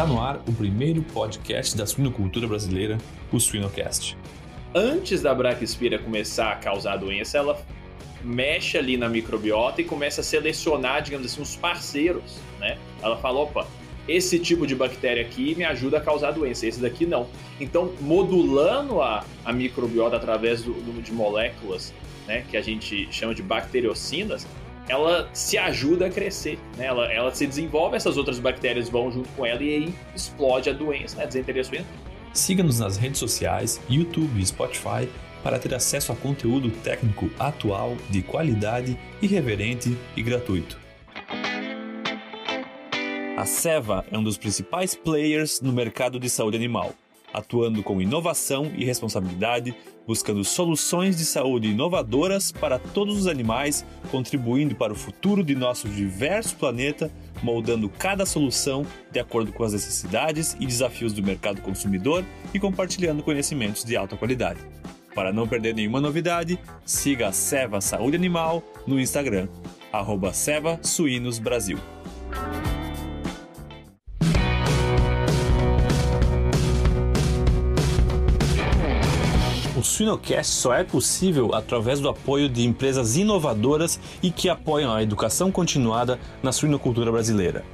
Está no ar o primeiro podcast da suinocultura brasileira, o Suinocast. Antes da Braquispira começar a causar doença, ela mexe ali na microbiota e começa a selecionar, digamos assim, os parceiros, né? Ela fala, opa, esse tipo de bactéria aqui me ajuda a causar doença, esse daqui não. Então, modulando a, a microbiota através do, de moléculas, né, que a gente chama de bacteriocinas, ela se ajuda a crescer, né? Ela, ela se desenvolve, essas outras bactérias vão junto com ela e aí explode a doença, né? Desenteria suína. Siga-nos nas redes sociais, YouTube e Spotify para ter acesso a conteúdo técnico atual, de qualidade, irreverente e gratuito. A Seva é um dos principais players no mercado de saúde animal atuando com inovação e responsabilidade, buscando soluções de saúde inovadoras para todos os animais, contribuindo para o futuro de nosso diverso planeta, moldando cada solução de acordo com as necessidades e desafios do mercado consumidor e compartilhando conhecimentos de alta qualidade. Para não perder nenhuma novidade, siga a Seva Saúde Animal no Instagram, arroba Seva Suínos Brasil. O Suinocast só é possível através do apoio de empresas inovadoras e que apoiam a educação continuada na suinocultura brasileira.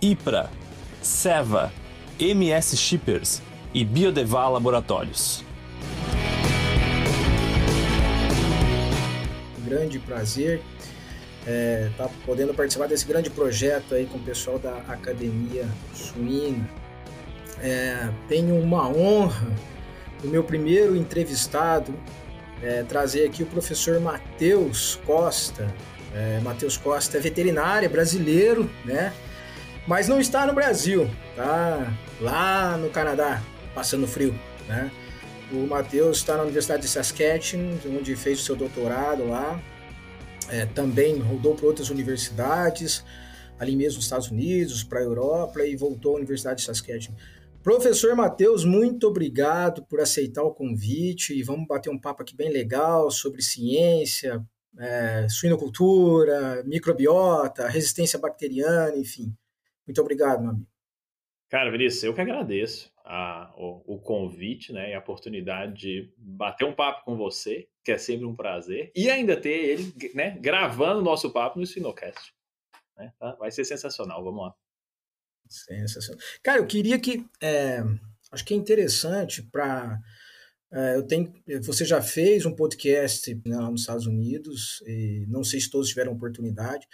IPRA, SEVA, MS Shippers e Biodeval Laboratórios. grande prazer é, tá podendo participar desse grande projeto aí com o pessoal da Academia Suína. É, tenho uma honra o meu primeiro entrevistado, é, trazer aqui o professor Matheus Costa. É, Matheus Costa é veterinário, é brasileiro, né? Mas não está no Brasil, tá lá no Canadá, passando frio, né? O Matheus está na Universidade de Saskatchewan, onde fez o seu doutorado lá. É, também rodou para outras universidades, ali mesmo nos Estados Unidos, para a Europa e voltou à Universidade de Saskatchewan. Professor Matheus, muito obrigado por aceitar o convite e vamos bater um papo aqui bem legal sobre ciência, é, suinocultura, microbiota, resistência bacteriana, enfim. Muito obrigado, meu amigo. Cara, Vinícius, eu que agradeço a, o, o, convite né, e a oportunidade de bater um papo com você, que é sempre um prazer, e ainda ter ele né, gravando o nosso papo no Sinocast. Né, tá? Vai ser sensacional, vamos lá. Sensacional. Cara, eu queria que. É, acho que é interessante para. É, eu tenho, você já fez um podcast né, lá nos Estados Unidos, não sei se todos tiveram oportunidade,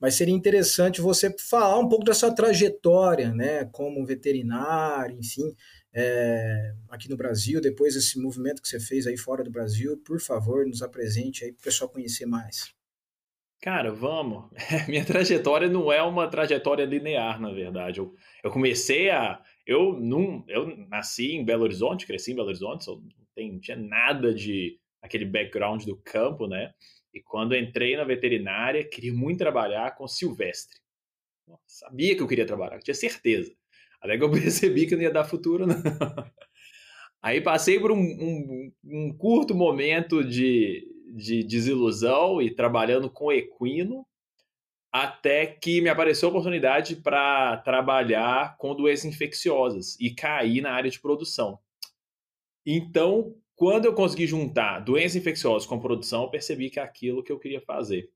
mas seria interessante você falar um pouco da sua trajetória, né, como veterinário, enfim, é, aqui no Brasil, depois desse movimento que você fez aí fora do Brasil, por favor, nos apresente aí para o pessoal conhecer mais. Cara, vamos. Minha trajetória não é uma trajetória linear, na verdade. Eu, eu comecei a. Eu, não, eu nasci em Belo Horizonte, cresci em Belo Horizonte, não, tem, tinha nada de aquele background do campo, né? E quando entrei na veterinária, queria muito trabalhar com silvestre. Sabia que eu queria trabalhar, tinha certeza. Até que eu percebi que não ia dar futuro, não. Aí passei por um, um, um curto momento de, de desilusão e trabalhando com equino, até que me apareceu a oportunidade para trabalhar com doenças infecciosas e cair na área de produção. Então, quando eu consegui juntar doenças infecciosas com produção, eu percebi que é aquilo que eu queria fazer.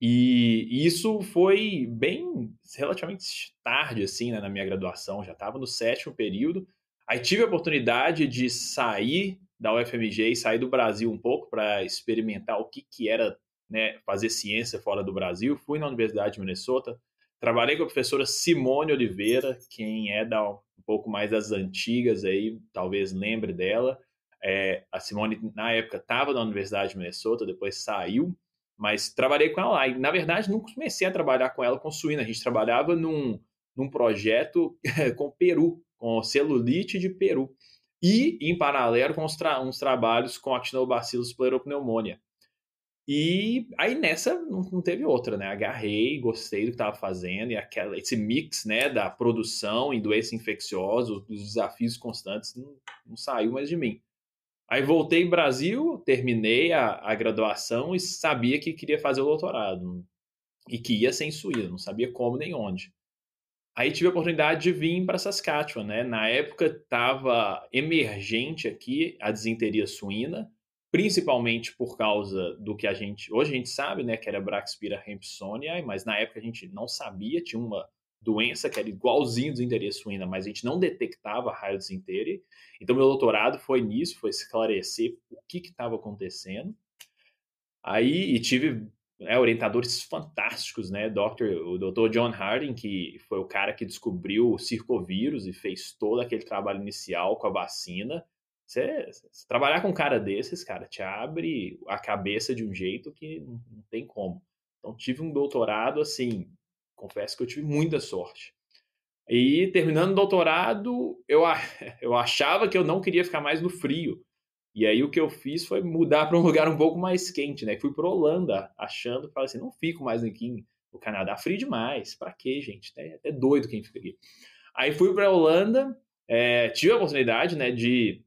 E isso foi bem relativamente tarde, assim, né, na minha graduação, já estava no sétimo período. Aí tive a oportunidade de sair da UFMG e sair do Brasil um pouco para experimentar o que, que era né, fazer ciência fora do Brasil. Fui na Universidade de Minnesota, trabalhei com a professora Simone Oliveira, quem é da, um pouco mais das antigas aí, talvez lembre dela. É, a Simone, na época, estava na Universidade de Minnesota, depois saiu, mas trabalhei com ela lá. E, na verdade, não comecei a trabalhar com ela com suína. A gente trabalhava num, num projeto com peru, com celulite de peru e, em paralelo, com uns, tra uns trabalhos com actinobacillus pleuropneumonia. E aí nessa não, não, teve outra, né? Agarrei, gostei do que estava fazendo, e aquela, esse mix né, da produção em doenças infecciosas, dos desafios constantes, não, não saiu mais de mim. Aí voltei ao Brasil, terminei a, a, graduação e sabia que queria fazer o doutorado. E que ia ser em Suíça, não sabia como nem onde. Aí tive a oportunidade de vir para Saskatchewan, né? Na época estava emergente aqui a desinteria suína, principalmente por causa do que a gente hoje a gente sabe, né, que era Braxpira hampsoniae, mas na época a gente não sabia, tinha uma doença que era igualzinho desinteria suína, mas a gente não detectava raio desinteria. Então meu doutorado foi nisso, foi esclarecer o que estava acontecendo. Aí e tive né, orientadores fantásticos, né? Dr. O Dr. John Harding, que foi o cara que descobriu o circovírus e fez todo aquele trabalho inicial com a vacina. Você, você, trabalhar com um cara desses, cara, te abre a cabeça de um jeito que não, não tem como. Então, tive um doutorado, assim, confesso que eu tive muita sorte. E terminando o doutorado, eu, eu achava que eu não queria ficar mais no frio. E aí o que eu fiz foi mudar para um lugar um pouco mais quente, né? Fui para Holanda, achando, falei assim, não fico mais aqui no Canadá, frio demais. Para quê, gente? É até doido quem fica aqui. Aí fui para Holanda, é, tive a oportunidade, né, de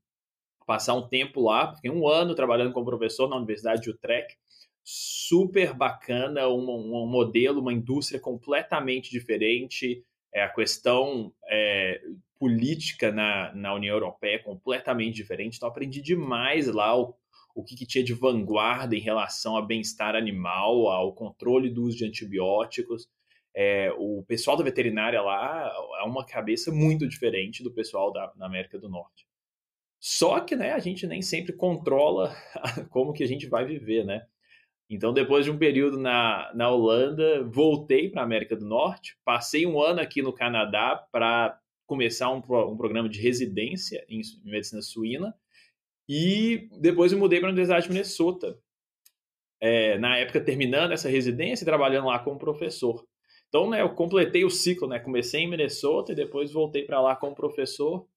passar um tempo lá, fiquei um ano trabalhando como professor na Universidade de Utrecht. Super bacana, um, um modelo, uma indústria completamente diferente. É, a questão é, política na, na União Europeia é completamente diferente. Então, aprendi demais lá o, o que, que tinha de vanguarda em relação ao bem-estar animal, ao controle do uso de antibióticos. É, o pessoal da veterinária lá é uma cabeça muito diferente do pessoal da, América do Norte. Só que né, a gente nem sempre controla como que a gente vai viver, né? Então, depois de um período na, na Holanda, voltei para a América do Norte, passei um ano aqui no Canadá para começar um, um programa de residência em, medicina suína e depois me mudei para a Universidade de Minnesota. É, na época, terminando essa residência e trabalhando lá como professor. Então, né, eu completei o ciclo, né? Comecei em Minnesota e depois voltei para lá como professor.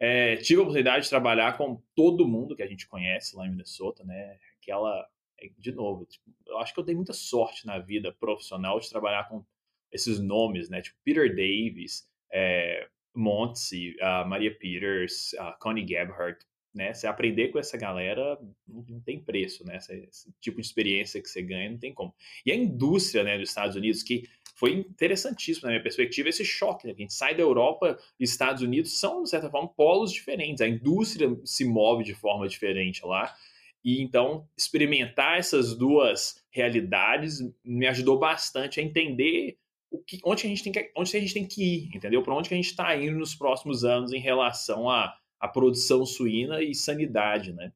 É, tive a oportunidade de trabalhar com todo mundo que a gente conhece lá em Minnesota, né? Aquela, é, de novo, tipo, eu acho que eu dei muita sorte na vida profissional de trabalhar com esses nomes, né? Tipo Peter Davis, é, Monty, a Maria Peters, a Connie Gebhardt, né? Você aprender com essa galera não, tem preço, né? Esse, esse, tipo de experiência que você ganha não tem como. E a indústria, né, dos Estados Unidos, que foi interessantíssimo na minha perspectiva esse choque, né? A gente sai da Europa e Estados Unidos são, de certa forma, polos diferentes. A indústria se move de forma diferente lá. E então experimentar essas duas realidades me ajudou bastante a entender o que, onde, a gente tem que, onde a gente tem que ir, entendeu? Para onde que a gente está indo nos próximos anos em relação à, à produção suína e sanidade, né?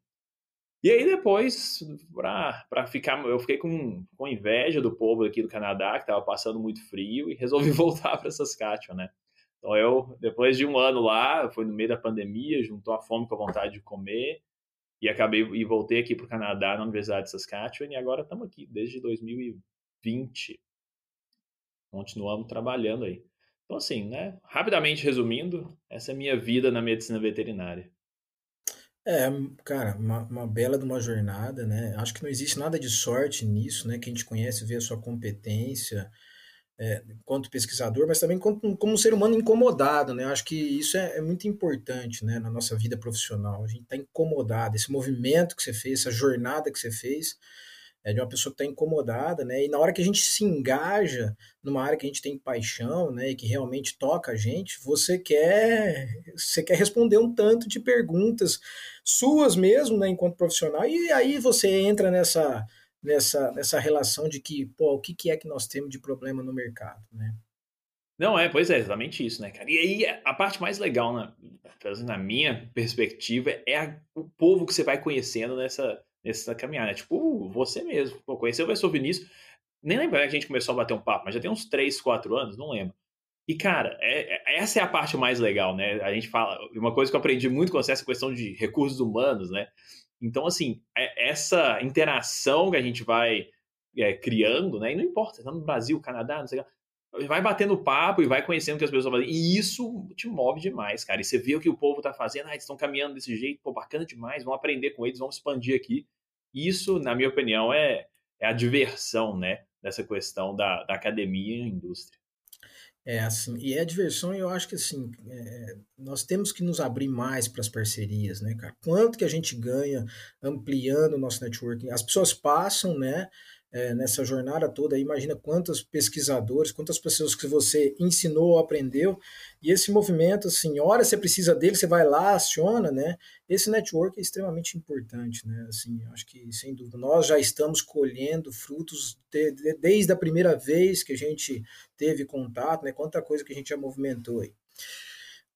E aí depois, para ficar, eu fiquei com, com inveja do povo aqui do Canadá, que estava passando muito frio, e resolvi voltar para Saskatchewan, né? Então eu, depois de um ano lá, foi no meio da pandemia, juntou a fome com a vontade de comer, e acabei e voltei aqui para o Canadá, na Universidade de Saskatchewan, e agora estamos aqui desde 2020 continuamos trabalhando aí. Então, assim, né? Rapidamente resumindo, essa é a minha vida na medicina veterinária. É, cara, uma, uma, bela de uma jornada, né? Acho que não existe nada de sorte nisso, né? Quem te conhece vê a sua competência é, enquanto pesquisador, mas também como, como um ser humano incomodado, né? Acho que isso é, é muito importante, né? Na nossa vida profissional. A gente está incomodado. Esse movimento que você fez, essa jornada que você fez, é de uma pessoa que está incomodada, né? E na hora que a gente se engaja numa área que a gente tem paixão, né, e que realmente toca a gente, você quer você quer responder um tanto de perguntas suas mesmo, né, enquanto profissional, e aí você entra nessa nessa nessa relação de que, pô, o que, que é que nós temos de problema no mercado, né? Não, é, pois é, exatamente isso, né, cara? E aí, a parte mais legal, na, na minha perspectiva, é a, o povo que você vai conhecendo nessa, nessa caminhada. É tipo, você mesmo. Pô, conheceu o professor Vinícius. Nem lembro que a gente começou a bater um papo, mas já tem uns 3, 4 anos, não lembro. E, cara, é, é, essa é a parte mais legal, né? A gente fala. Uma coisa que eu aprendi muito com essa questão de recursos humanos, né? Então, assim, é, essa interação que a gente vai é, criando, né? E não importa, tá no Brasil, Canadá, não sei lá. Vai batendo papo e vai conhecendo o que as pessoas fazem. E isso te move demais, cara. E você vê o que o povo tá fazendo, ah, eles estão caminhando desse jeito, pô, bacana demais, vamos aprender com eles, vamos expandir aqui. Isso, na minha opinião, é, é a diversão, né? Dessa questão da, da academia e indústria. É, assim, e é diversão, e eu acho que assim, é, nós temos que nos abrir mais para as parcerias, né, cara? Quanto que a gente ganha ampliando o nosso networking? As pessoas passam, né? É, nessa jornada toda. Imagina quantos pesquisadores, quantas pessoas que você ensinou ou aprendeu. E esse movimento, assim, hora você precisa dele, você vai lá, aciona, né? Esse network é extremamente importante, né? Assim, acho que, sem dúvida, nós já estamos colhendo frutos de, de, desde a primeira vez que a gente teve contato, né? Quanta coisa que a gente já movimentou aí.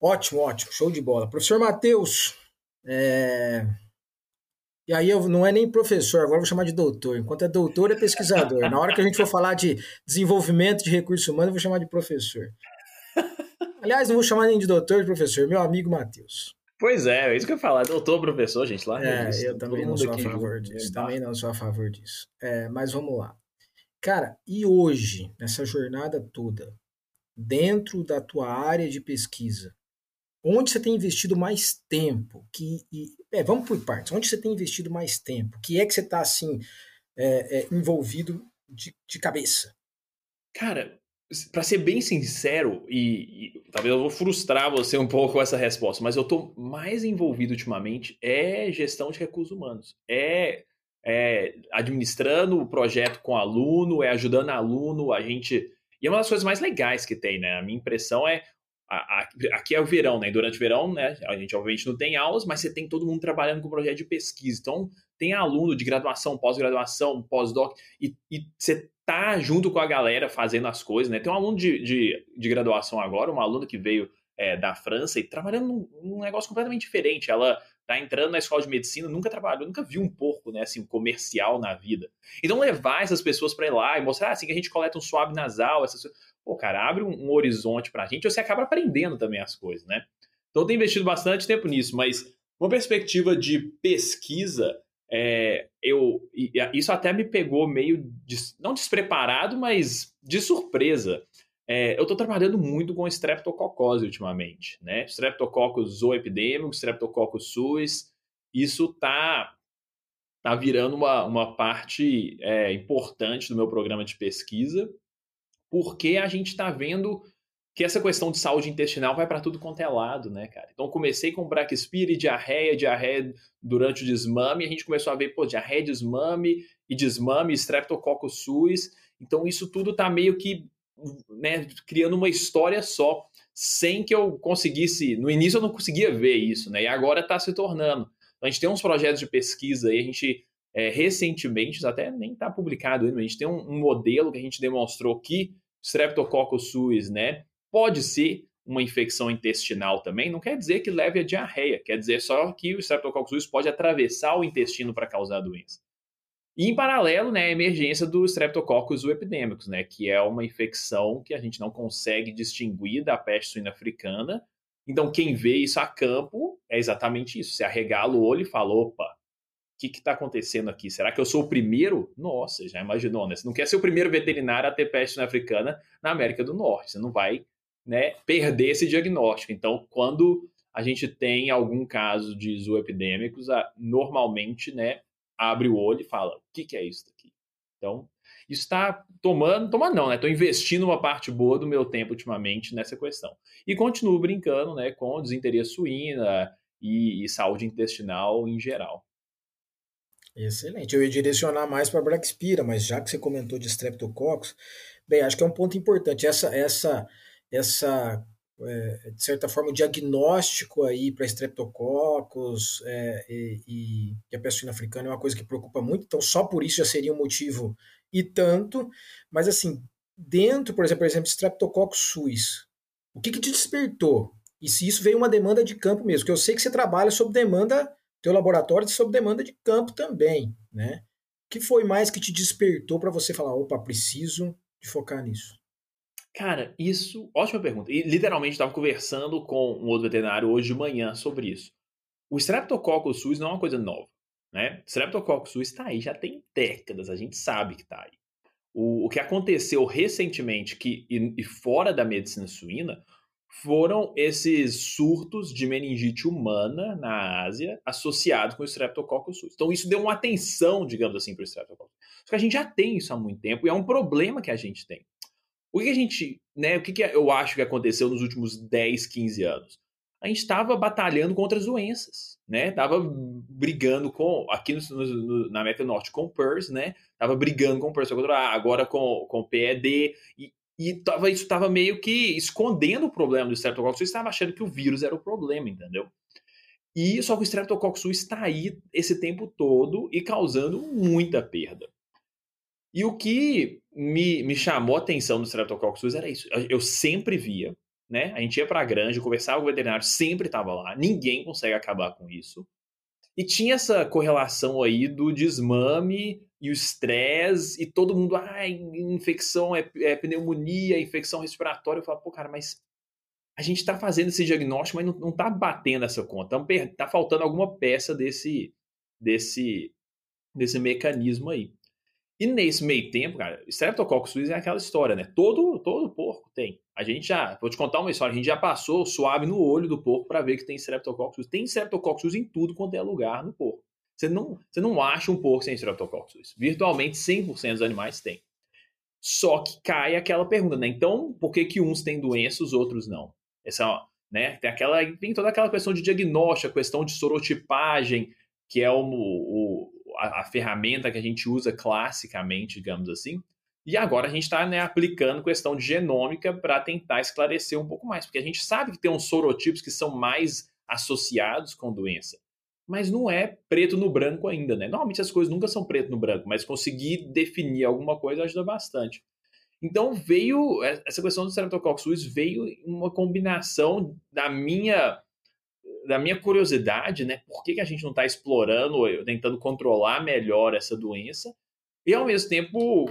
Ótimo, ótimo, show de bola. Professor Matheus, é, e aí eu não é nem professor, agora vou chamar de doutor. Enquanto é doutor, é pesquisador. Na hora que a gente for falar de desenvolvimento de recursos humanos, eu vou chamar de professor. Aliás, não vou chamar nem de doutor, de professor, meu amigo Matheus. Pois é, é isso que eu ia falar. Doutor, professor, gente, lá. É, isso, eu também não sou a favor disso. Também não sou a favor disso. É, mas vamos lá. Cara, e hoje, nessa jornada toda, dentro da tua área de pesquisa, onde você tem investido mais tempo? Que, e, é, vamos por partes. Onde você tem investido mais tempo? Que é que você está assim é, é, envolvido de, de, cabeça? Cara, para ser bem sincero e, e, talvez eu vou frustrar você um pouco com essa resposta, mas eu estou mais envolvido ultimamente é gestão de recursos humanos. É, é administrando o projeto com aluno, é ajudando aluno, a gente e é uma das coisas mais legais que tem, né? A minha impressão é aqui é o verão, né? Durante o verão, né? A gente obviamente não tem aulas, mas você tem todo mundo trabalhando com projeto de pesquisa. Então, tem aluno de graduação, pós-graduação, pós-doc, e, e, você tá junto com a galera fazendo as coisas, né? Tem um aluno de, de, de graduação agora, uma aluna que veio é, da França e trabalhando num, num, negócio completamente diferente. Ela tá entrando na escola de medicina, nunca trabalhou, nunca viu um porco, né, assim, comercial na vida. Então, levar essas pessoas para lá e mostrar, ah, assim, que a gente coleta um suave nasal, essas pô, cara, abre um, um horizonte pra gente, você acaba aprendendo também as coisas, né? Então eu tenho investido bastante tempo nisso, mas uma perspectiva de pesquisa, é, eu isso até me pegou meio não despreparado, mas de surpresa. É, eu estou trabalhando muito com streptococose ultimamente, né? Streptococcus zooepidêmicos, streptococcus suis, isso tá tá virando uma, uma parte é, importante do meu programa de pesquisa porque a gente está vendo que essa questão de saúde intestinal vai para tudo quanto é lado, né, cara? Então comecei com braquispira e diarreia, diarreia durante o desmame, a gente começou a ver, pô, diarreia, desmame e desmame, streptococcus suis. Então isso tudo tá meio que, né, criando uma história só, sem que eu conseguisse, no início eu não conseguia ver isso, né? E agora está se tornando. A gente tem uns projetos de pesquisa aí, a gente é, recentemente, até nem está publicado ainda, a gente tem um, um, modelo que a gente demonstrou que Streptococcus suis, né, pode ser uma infecção intestinal também, não quer dizer que leve a diarreia, quer dizer só que o Streptococcus suis pode atravessar o intestino para causar a doença. E em paralelo, né, a emergência do Streptococcus epidêmicos, né, que é uma infecção que a gente não consegue distinguir da peste suína africana. Então, quem vê isso a campo é exatamente isso. Você arregala o olho e fala, opa, que está acontecendo aqui? Será que eu sou o primeiro? Nossa, já imaginou, né? Você não quer ser o primeiro veterinário a ter peste africana na América do Norte. Você não vai né, perder esse diagnóstico. Então, quando a gente tem algum caso de zooepidêmicos, normalmente né, abre o olho e fala: o que, que é isso daqui? Então, isso está tomando, tomando não, né? Estou investindo uma parte boa do meu tempo ultimamente nessa questão. E continuo brincando né, com desinteria suína e, e saúde intestinal em geral. Excelente. Eu ia direcionar mais para Braxpira, mas já que você comentou de Streptococcus, bem, acho que é um ponto importante. Essa, essa, essa é, de certa forma, o diagnóstico aí para Streptococcus é, e, e, a peste africana é uma coisa que preocupa muito, então só por isso já seria um motivo e tanto. Mas, assim, dentro, por exemplo, por exemplo Streptococcus suis, o que, que te despertou? E se isso veio uma demanda de campo mesmo? Porque eu sei que você trabalha sob demanda teu laboratório sob demanda de campo também, né? O que foi mais que te despertou para você falar, opa, preciso de focar nisso? Cara, isso, ótima pergunta. E literalmente estava conversando com um outro veterinário hoje de manhã sobre isso. O Streptococcus suis não é uma coisa nova, né? Streptococcus suis está aí já tem décadas, a gente sabe que está aí. O, o que aconteceu recentemente que e, e fora da medicina suína foram esses surtos de meningite humana na Ásia associados com o Streptococcus. Então isso deu uma atenção, digamos assim, para o Streptococcus. Só que a gente já tem isso há muito tempo e é um problema que a gente tem. O que a gente, né, o que, que eu acho que aconteceu nos últimos 10, 15 anos? A gente estava batalhando contra as doenças. né? Tava brigando com, aqui no, no, na América do Norte, com o PERS, né? Tava brigando com o PERS, agora com, com o PED, e, e tava, isso estava meio que escondendo o problema do Streptococcus estava achando que o vírus era o problema, entendeu? E só que o Streptococcus está aí esse tempo todo e causando muita perda. E o que me, me chamou a atenção no Streptococcus era isso. Eu sempre via, né? A gente ia para a granja, conversava com o veterinário, sempre estava lá. Ninguém consegue acabar com isso. E tinha essa correlação aí do desmame e o estresse, e todo mundo, ah, infecção é, é pneumonia, infecção respiratória. Eu falo, pô, cara, mas a gente está fazendo esse diagnóstico, mas não está batendo essa conta. Está faltando alguma peça desse, desse, desse mecanismo aí. E nesse meio tempo, cara, Streptococcus suis é aquela história, né? Todo, todo porco tem. A gente já, vou te contar uma história, a gente já passou suave no olho do porco para ver que tem Streptococcus. Tem Streptococcus em tudo quanto é lugar no porco. Você não, você não acha um porco sem Streptococcus suis. Virtualmente 100% dos animais tem. Só que cai aquela pergunta, né? Então, por que que uns têm doença e os outros não? Essa, né? Tem aquela, tem toda aquela questão de diagnóstico, a questão de sorotipagem, que é o, o a, ferramenta que a gente usa classicamente, digamos assim. E agora a gente está né, aplicando questão de genômica para tentar esclarecer um pouco mais, porque a gente sabe que tem uns sorotipos que são mais associados com doença, mas não é preto no branco ainda, né? Normalmente as coisas nunca são preto no branco, mas conseguir definir alguma coisa ajuda bastante. Então veio essa questão do Streptococcus veio uma combinação da minha da minha curiosidade, né? Por que, que a gente não está explorando, tentando controlar melhor essa doença? E ao mesmo tempo,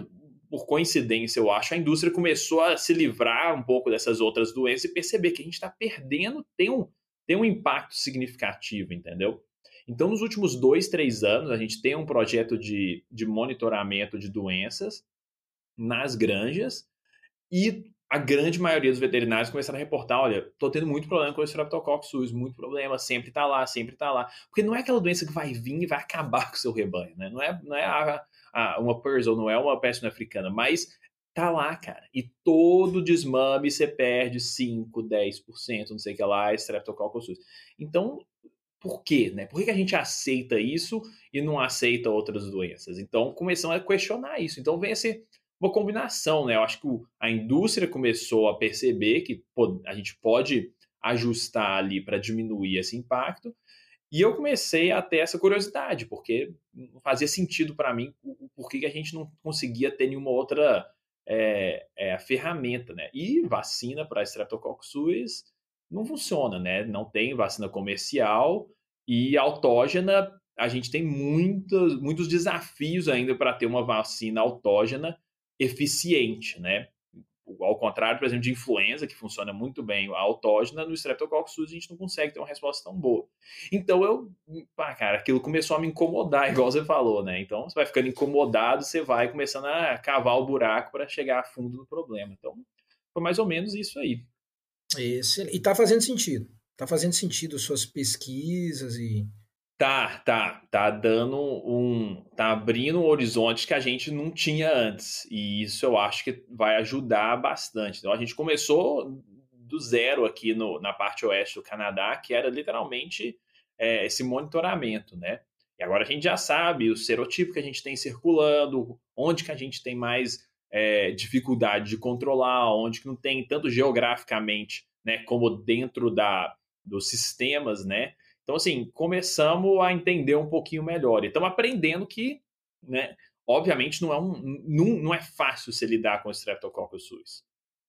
por coincidência, eu acho, a indústria começou a se livrar um pouco dessas outras doenças e perceber que a gente está perdendo, tem um, tem um impacto significativo, entendeu? Então, nos últimos dois, três anos, a gente tem um projeto de, de monitoramento de doenças nas granjas e a grande maioria dos veterinários começaram a reportar, olha, tô tendo muito problema com o Streptococcus muito problema, sempre tá lá, sempre tá lá. Porque não é aquela doença que vai vir e vai acabar com o seu rebanho, né? Não é, não é a, a, uma PERS ou não é uma peste africana, mas tá lá, cara. E todo desmame você perde 5, 10%, não sei o que lá, Streptococcus. Então, por quê, né? Por que a gente aceita isso e não aceita outras doenças? Então, começamos a questionar isso. Então, vem esse uma combinação, né? Eu acho que a indústria começou a perceber que a gente pode ajustar ali para diminuir esse impacto. E eu comecei a ter essa curiosidade, porque não fazia sentido para mim por que a gente não conseguia ter nenhuma outra é, é, ferramenta, né? E vacina para Streptococcus não funciona, né? Não tem vacina comercial e autógena. A gente tem muitos, muitos desafios ainda para ter uma vacina autógena eficiente, né? Ao contrário, por exemplo, de influenza, que funciona muito bem a autógena, no Streptococcus a gente não consegue ter uma resposta tão boa. Então eu, pá, cara, aquilo começou a me incomodar, igual você falou, né? Então você vai ficando incomodado, você vai começando a cavar o buraco para chegar a fundo do problema. Então foi mais ou menos isso aí. E tá fazendo sentido. Tá fazendo sentido suas pesquisas e Tá, tá, tá dando um, tá abrindo um horizonte que a gente não tinha antes, e isso eu acho que vai ajudar bastante. Então a gente começou do zero aqui no, na parte oeste do Canadá, que era literalmente é, esse monitoramento, né? E agora a gente já sabe o serotipo que a gente tem circulando, onde que a gente tem mais é, dificuldade de controlar, onde que não tem tanto geograficamente, né, como dentro da, dos sistemas, né? Então, assim, começamos a entender um pouquinho melhor. E estamos aprendendo que, né, obviamente, não é, um, não, não é fácil se lidar com o Streptococcus suis.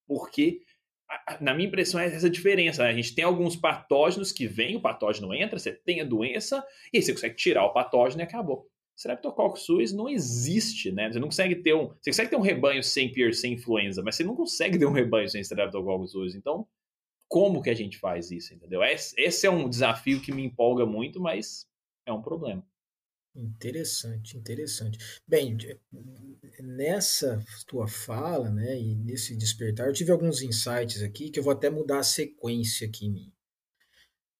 Porque, na minha impressão, é essa diferença. Né? A gente tem alguns patógenos que vêm, o patógeno entra, você tem a doença, e aí você consegue tirar o patógeno e acabou. Streptococcus suis não existe, né? Você não consegue ter um, você consegue ter um rebanho sem Pierce, sem influenza, mas você não consegue ter um rebanho sem Streptococcus suis. Então, como que a gente faz isso, entendeu? Esse é um desafio que me empolga muito, mas é um problema. Interessante, interessante. Bem, nessa tua fala, né, e nesse despertar, eu tive alguns insights aqui que eu vou até mudar a sequência aqui em mim.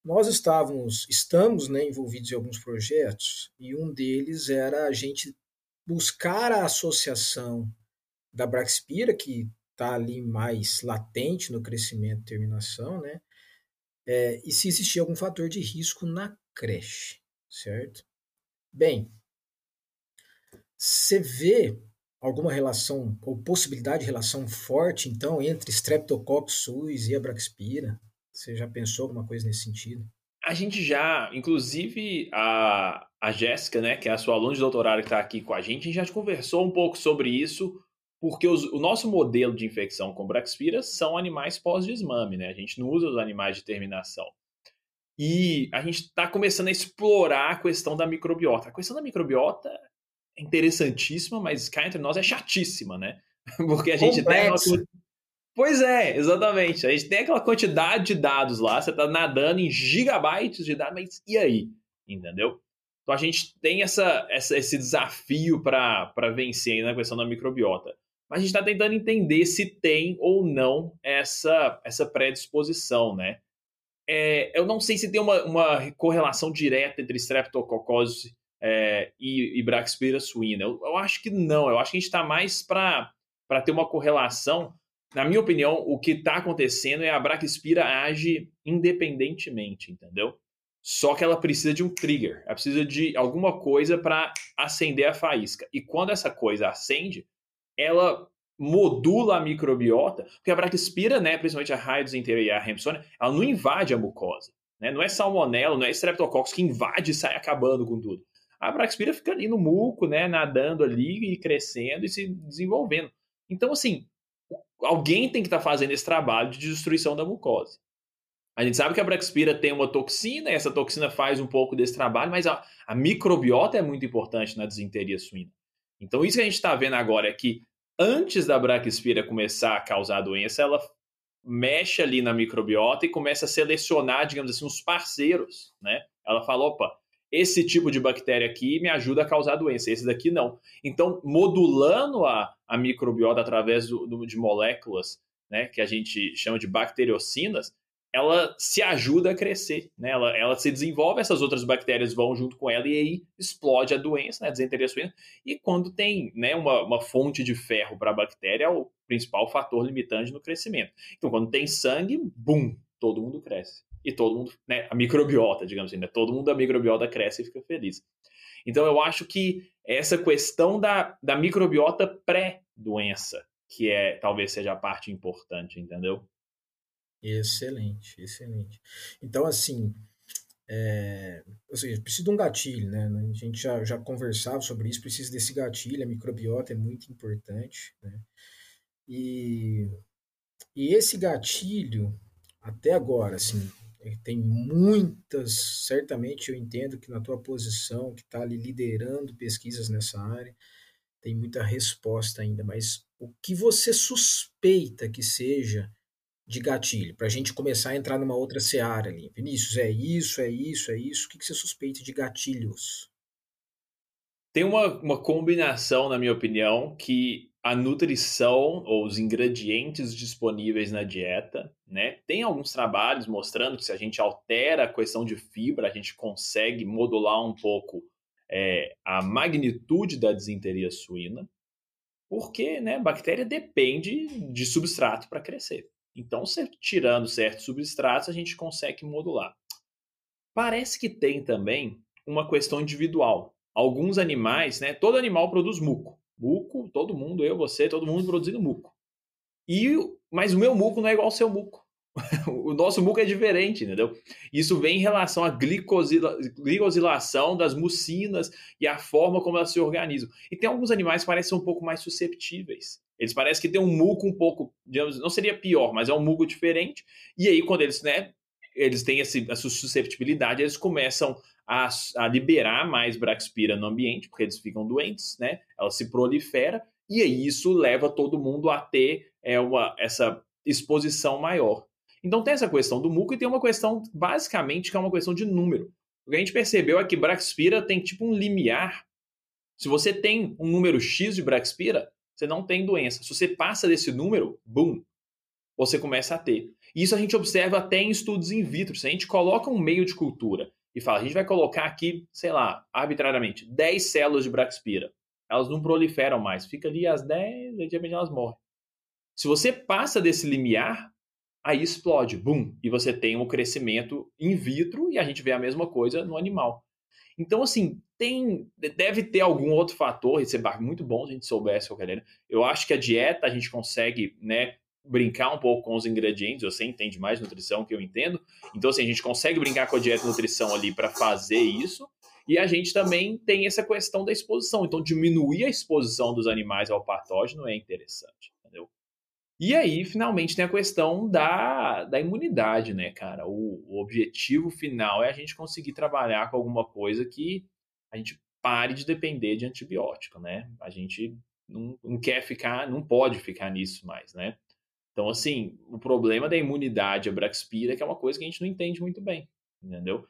Nós estávamos, estamos, né, envolvidos em alguns projetos e um deles era a gente buscar a associação da Braxpira, que está ali mais latente no crescimento e terminação, né? É, e se existia algum fator de risco na creche, certo? Bem, você vê alguma relação ou possibilidade de relação forte, então, entre Streptococcus suis e a Braxpira? Você já pensou alguma coisa nesse sentido? A gente já, inclusive a, a Jéssica, né, que é a sua aluna de doutorado que está aqui com a gente, a gente já conversou um pouco sobre isso, porque os, o nosso modelo de infecção com Braxpira são animais pós-desmame, né? A gente não usa os animais de terminação. E a gente está começando a explorar a questão da microbiota. A questão da microbiota é interessantíssima, mas cá entre nós é chatíssima, né? Porque a gente Complexo. tem. Uma... Pois é, exatamente. A gente tem aquela quantidade de dados lá, você está nadando em gigabytes de dados, mas e aí? Entendeu? Então a gente tem essa, essa esse desafio para vencer na questão da microbiota. Mas a gente está tentando entender se tem ou não essa, essa predisposição, né? É, eu não sei se tem uma, uma correlação direta entre streptococose é, e, e Braxpira suína. Eu, eu, acho que não. Eu acho que a gente está mais para ter uma correlação. Na minha opinião, o que está acontecendo é a Braxpira age independentemente, entendeu? Só que ela precisa de um trigger. Ela precisa de alguma coisa para acender a faísca. E quando essa coisa acende, ela modula a microbiota, porque a Braxpira, né, principalmente a Raids inteira e a Hampsonia, ela não invade a mucosa. Né? Não é salmonela, não é streptococcus que invade e sai acabando com tudo a Braxpira fica ali no muco, né, nadando ali e crescendo e se desenvolvendo. Então, assim, alguém tem que estar tá fazendo esse trabalho de destruição da mucosa. A gente sabe que a Braxpira tem uma toxina, e essa toxina faz um pouco desse trabalho, mas a, a microbiota é muito importante na desinteria suína. Então, isso que a gente está vendo agora é que antes da Braxpira começar a causar a doença, ela mexe ali na microbiota e começa a selecionar, digamos assim, os parceiros, né? Ela fala, opa, esse tipo de bactéria aqui me ajuda a causar doença, esse daqui não. Então, modulando a, a microbiota através do, do, de moléculas, né, que a gente chama de bacteriocinas, ela se ajuda a crescer, né? Ela, ela se desenvolve, essas outras bactérias vão junto com ela e aí explode a doença, né? A desenteria suína. E quando tem né, uma, uma fonte de ferro para a bactéria, é o principal fator limitante no crescimento. Então, quando tem sangue, bum, todo mundo cresce e todo mundo, né, a microbiota, digamos assim, né, todo mundo da microbiota cresce e fica feliz. Então eu acho que essa questão da, da microbiota pré-doença, que é talvez seja a parte importante, entendeu? Excelente, excelente. Então, assim, é, ou seja, precisa de um gatilho, né? A gente já, já conversava sobre isso, precisa desse gatilho, a microbiota é muito importante, né? E, e esse gatilho, até agora, assim, tem muitas, certamente eu entendo que na tua posição, que está ali liderando pesquisas nessa área, tem muita resposta ainda, mas o que você suspeita que seja de gatilho, para a gente começar a entrar numa outra seara ali. Vinícius, é isso, é isso, é isso. O que, que você suspeita de gatilhos? Tem uma, uma combinação, na minha opinião, que a nutrição ou os ingredientes disponíveis na dieta, né? Tem alguns trabalhos mostrando que se a gente altera a questão de fibra, a gente consegue modular um pouco é, a magnitude da desinteria suína, porque né, a bactéria depende de substrato para crescer. Então, tirando certos substratos, a gente consegue modular. Parece que tem também uma questão individual. Alguns animais, né? Todo animal produz muco. Muco, todo mundo, eu, você, todo mundo produzindo muco. E, mas o meu muco não é igual ao seu muco. o nosso muco é diferente, entendeu? Isso vem em relação à glicosila, glicosilação das mucinas e a forma como elas se organizam. E tem alguns animais que parecem um pouco mais susceptíveis. Eles parecem que tem um muco um pouco, digamos, não seria pior, mas é um muco diferente. E aí, quando eles, né, eles têm esse, essa susceptibilidade, eles começam a, a liberar mais Braxpira no ambiente, porque eles ficam doentes, né? Ela se prolifera, e aí isso leva todo mundo a ter é, uma, essa exposição maior. Então tem essa questão do muco e tem uma questão, basicamente, que é uma questão de número. O que a gente percebeu é que Braxpira tem tipo um limiar. Se você tem um número X de Braxpira, você não tem doença. Se você passa desse número, boom, você começa a ter. Isso a gente observa até em estudos in vitro. Se a gente coloca um meio de cultura e fala, a gente vai colocar aqui, sei lá, arbitrariamente, 10 células de Braxpira. Elas não proliferam mais, fica ali as 10 e de repente elas morrem. Se você passa desse limiar, aí explode, bum, e você tem um crescimento in vitro e a gente vê a mesma coisa no animal. Então, assim, tem deve ter algum outro fator, isso é muito bom se a gente soubesse qualquer é. Eu acho que a dieta a gente consegue, né, brincar um pouco com os ingredientes, você entende mais nutrição que eu entendo. Então, assim, a gente consegue brincar com a dieta e nutrição ali para fazer isso. E a gente também tem essa questão da exposição. Então, diminuir a exposição dos animais ao patógeno é interessante, entendeu? E aí, finalmente, tem a questão da, da imunidade, né, cara? O, o objetivo final é a gente conseguir trabalhar com alguma coisa que a gente pare de depender de antibiótico, né? A gente não, não quer ficar, não pode ficar nisso mais, né? Então, assim, o problema da imunidade a Braxpira é que é uma coisa que a gente não entende muito bem, entendeu?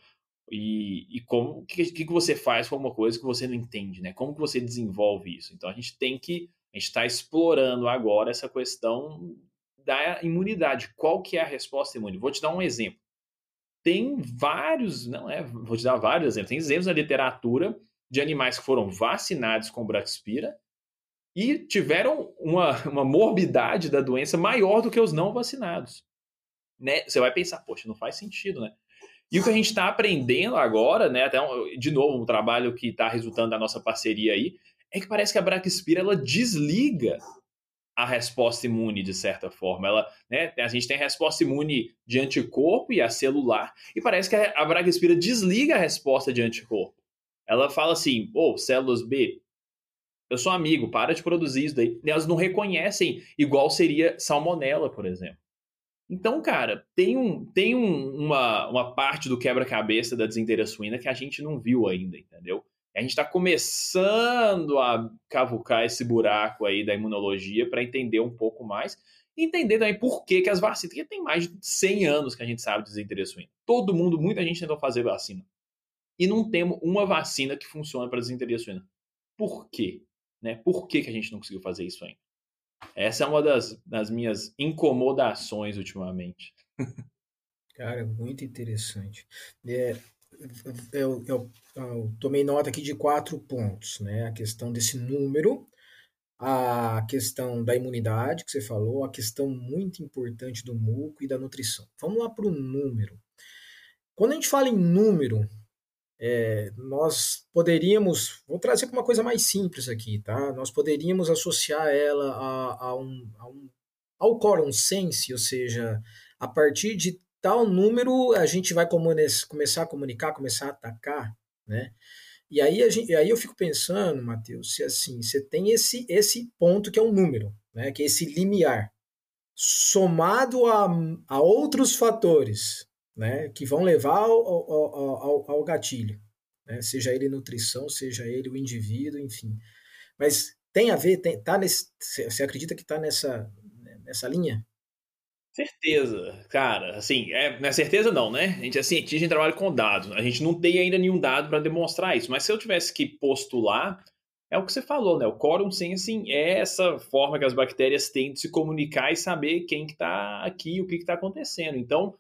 E, e como o que, que, você faz com alguma coisa que você não entende, né? Como que você desenvolve isso? Então a gente tem que a gente está explorando agora essa questão da imunidade. Qual que é a resposta imune? Vou te dar um exemplo. Tem vários, não é? Vou te dar vários exemplos. Tem exemplos na literatura de animais que foram vacinados com Braxpira e tiveram uma, uma morbidade da doença maior do que os não vacinados. Né? Você vai pensar, poxa, não faz sentido, né? E o que a gente está aprendendo agora, né, até um, de novo, um trabalho que está resultando da nossa parceria aí, é que parece que a Braquispira ela desliga a resposta imune de certa forma. Ela, né, a gente tem a resposta imune de anticorpo e a celular, e parece que a Braquispira desliga a resposta de anticorpo. Ela fala assim: "Ô, oh, células B, eu sou amigo, para de produzir isso daí". Elas não reconhecem igual seria salmonela, por exemplo. Então, cara, tem, um, tem um, uma, uma parte do quebra-cabeça da desinteria suína que a gente não viu ainda, entendeu? A gente está começando a cavucar esse buraco aí da imunologia para entender um pouco mais entender também por que, que as vacinas. Porque tem mais de 100 anos que a gente sabe de desinteria suína. Todo mundo, muita gente tentou fazer vacina. E não temos uma vacina que funcione para desinteria suína. Por quê? Né? Por que, que a gente não conseguiu fazer isso ainda? Essa é uma das, das minhas incomodações ultimamente. Cara, muito interessante. É, eu, eu, eu, tomei nota aqui de quatro pontos, né? A questão desse número, a questão da imunidade que você falou, a questão muito importante do muco e da nutrição. Vamos lá para o número. Quando a gente fala em número, é, nós poderíamos, vou trazer uma coisa mais simples aqui, tá? Nós poderíamos associar ela a, a um, a um, ao quorum sense, ou seja, a partir de tal número a gente vai começar a comunicar, começar a atacar, né? E aí, gente, aí eu fico pensando, Matheus, se assim, você tem esse, esse ponto que é um número, né? Que é esse limiar, somado a, a outros fatores, né, que vão levar ao, ao, ao, ao gatilho, né, seja ele nutrição, seja ele o indivíduo, enfim. Mas tem a ver, tem, tá nesse, você acredita que está nessa, nessa linha? Certeza, cara. Assim, é, não é certeza não, né? A gente é cientista, a gente trabalha com dados. A gente não tem ainda nenhum dado para demonstrar isso. Mas se eu tivesse que postular, é o que você falou, né? O quórum sensing é essa forma que as bactérias têm de se comunicar e saber quem que tá aqui, o que está acontecendo. Então,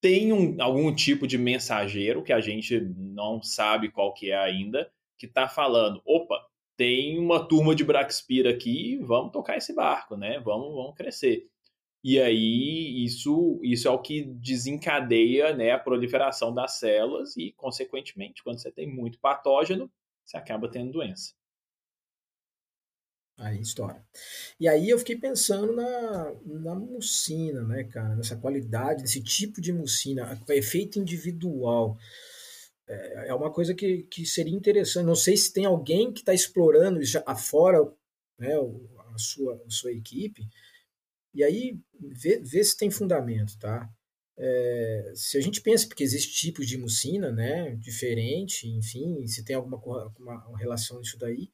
tem um, algum tipo de mensageiro que a gente não sabe qual que é ainda, que está falando, opa, tem uma turma de Braxpira aqui, vamos tocar esse barco, né? Vamos, vamos crescer. E aí isso, isso é o que desencadeia né, a proliferação das células e, consequentemente, quando você tem muito patógeno, você acaba tendo doença. Aí estoura. E aí eu fiquei pensando na, na mucina, né, cara? Nessa qualidade, desse tipo de mucina, efeito individual. É, é uma coisa que, que seria interessante. Não sei se tem alguém que está explorando isso afora né, a, sua, a sua equipe. E aí, vê, vê se tem fundamento, tá? É, se a gente pensa porque existe tipos de mucina, né, diferente, enfim, se tem alguma, relação nisso daí,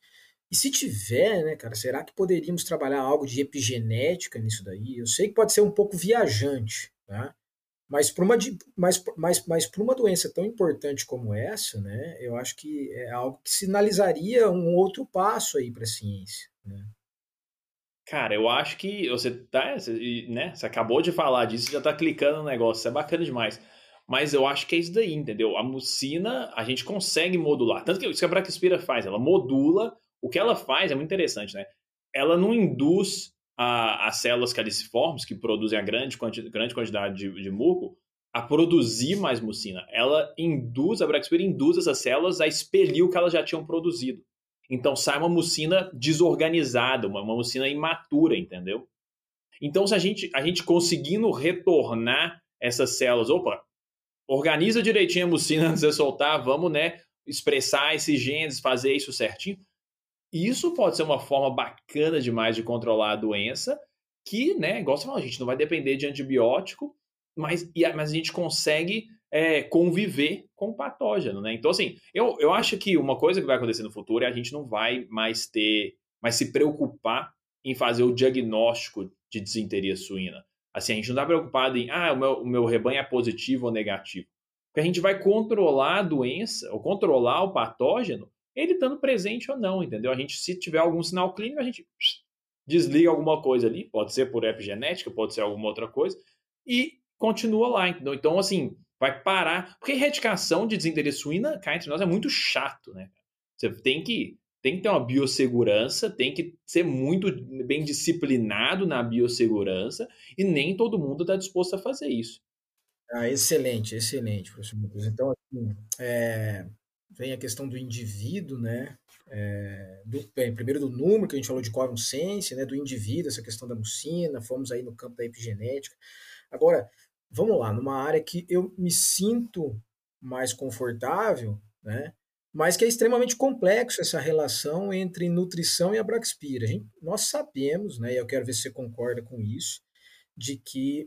e se tiver, né, cara, será que poderíamos trabalhar algo de epigenética nisso daí? Eu sei que pode ser um pouco viajante, tá? Mas para uma, mas, mas, mas uma doença tão importante como essa, né, eu acho que é algo que sinalizaria um outro passo aí para a ciência, né? Cara, eu acho que você tá, né? Você acabou de falar disso, já tá clicando no negócio, isso é bacana demais. Mas eu acho que é isso daí, entendeu? A mucina, a gente consegue modular. Tanto que isso que a Braquispira faz, ela modula o que ela faz é muito interessante, né? Ela não induz a, as células caliciformes, que produzem a grande, quanti, grande quantidade de, de muco, a produzir mais mucina. Ela induz, a Braxpira induz essas células a expelir o que elas já tinham produzido. Então sai uma mucina desorganizada, uma, uma mucina imatura, entendeu? Então, se a gente, a gente conseguindo retornar essas células, opa, organiza direitinho a mucina antes de soltar, vamos, né, expressar esses genes, fazer isso certinho. Isso pode ser uma forma bacana demais de controlar a doença, que, né, igual você falou, a gente não vai depender de antibiótico, mas, mas a gente consegue é, conviver com o patógeno, né? Então, assim, eu, eu acho que uma coisa que vai acontecer no futuro é a gente não vai mais ter, mais se preocupar em fazer o diagnóstico de desinteria suína. Assim, a gente não está preocupado em, ah, o meu, o meu rebanho é positivo ou negativo. Porque a gente vai controlar a doença, ou controlar o patógeno, ele estando presente ou não, entendeu? A gente, se tiver algum sinal clínico, a gente desliga alguma coisa ali, pode ser por epigenética, pode ser alguma outra coisa, e continua lá, entendeu? Então, assim, vai parar. Porque erradicação de desinteria suína, cá entre nós, é muito chato, né? Você tem que tem que ter uma biossegurança, tem que ser muito bem disciplinado na biossegurança e nem todo mundo está disposto a fazer isso. Ah, excelente, excelente, professor Lucas. Então, assim, é, vem a questão do indivíduo, né? É, do, bem, primeiro do número, que a gente falou de quórum sense, né? Do indivíduo, essa questão da mucina, fomos aí no campo da epigenética. Agora, vamos lá, numa área que eu me sinto mais confortável, né? mas que é extremamente complexo essa relação entre nutrição e abraxpira. Nós sabemos, né, e eu quero ver se você concorda com isso, de que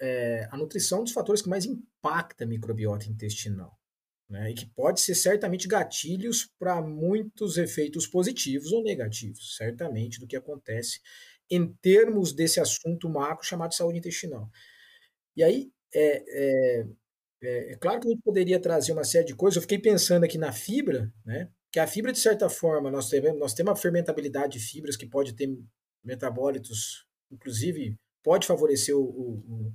é, a nutrição é um dos fatores que mais impacta a microbiota intestinal. Né, e que pode ser certamente gatilhos para muitos efeitos positivos ou negativos, certamente, do que acontece em termos desse assunto macro chamado saúde intestinal. E aí, é, é, é, é, claro que a gente poderia trazer uma série de coisas. Eu fiquei pensando aqui na fibra, né? Que a fibra, de certa forma, nós temos, nós temos uma fermentabilidade de fibras que pode ter metabólitos, inclusive pode favorecer o, o,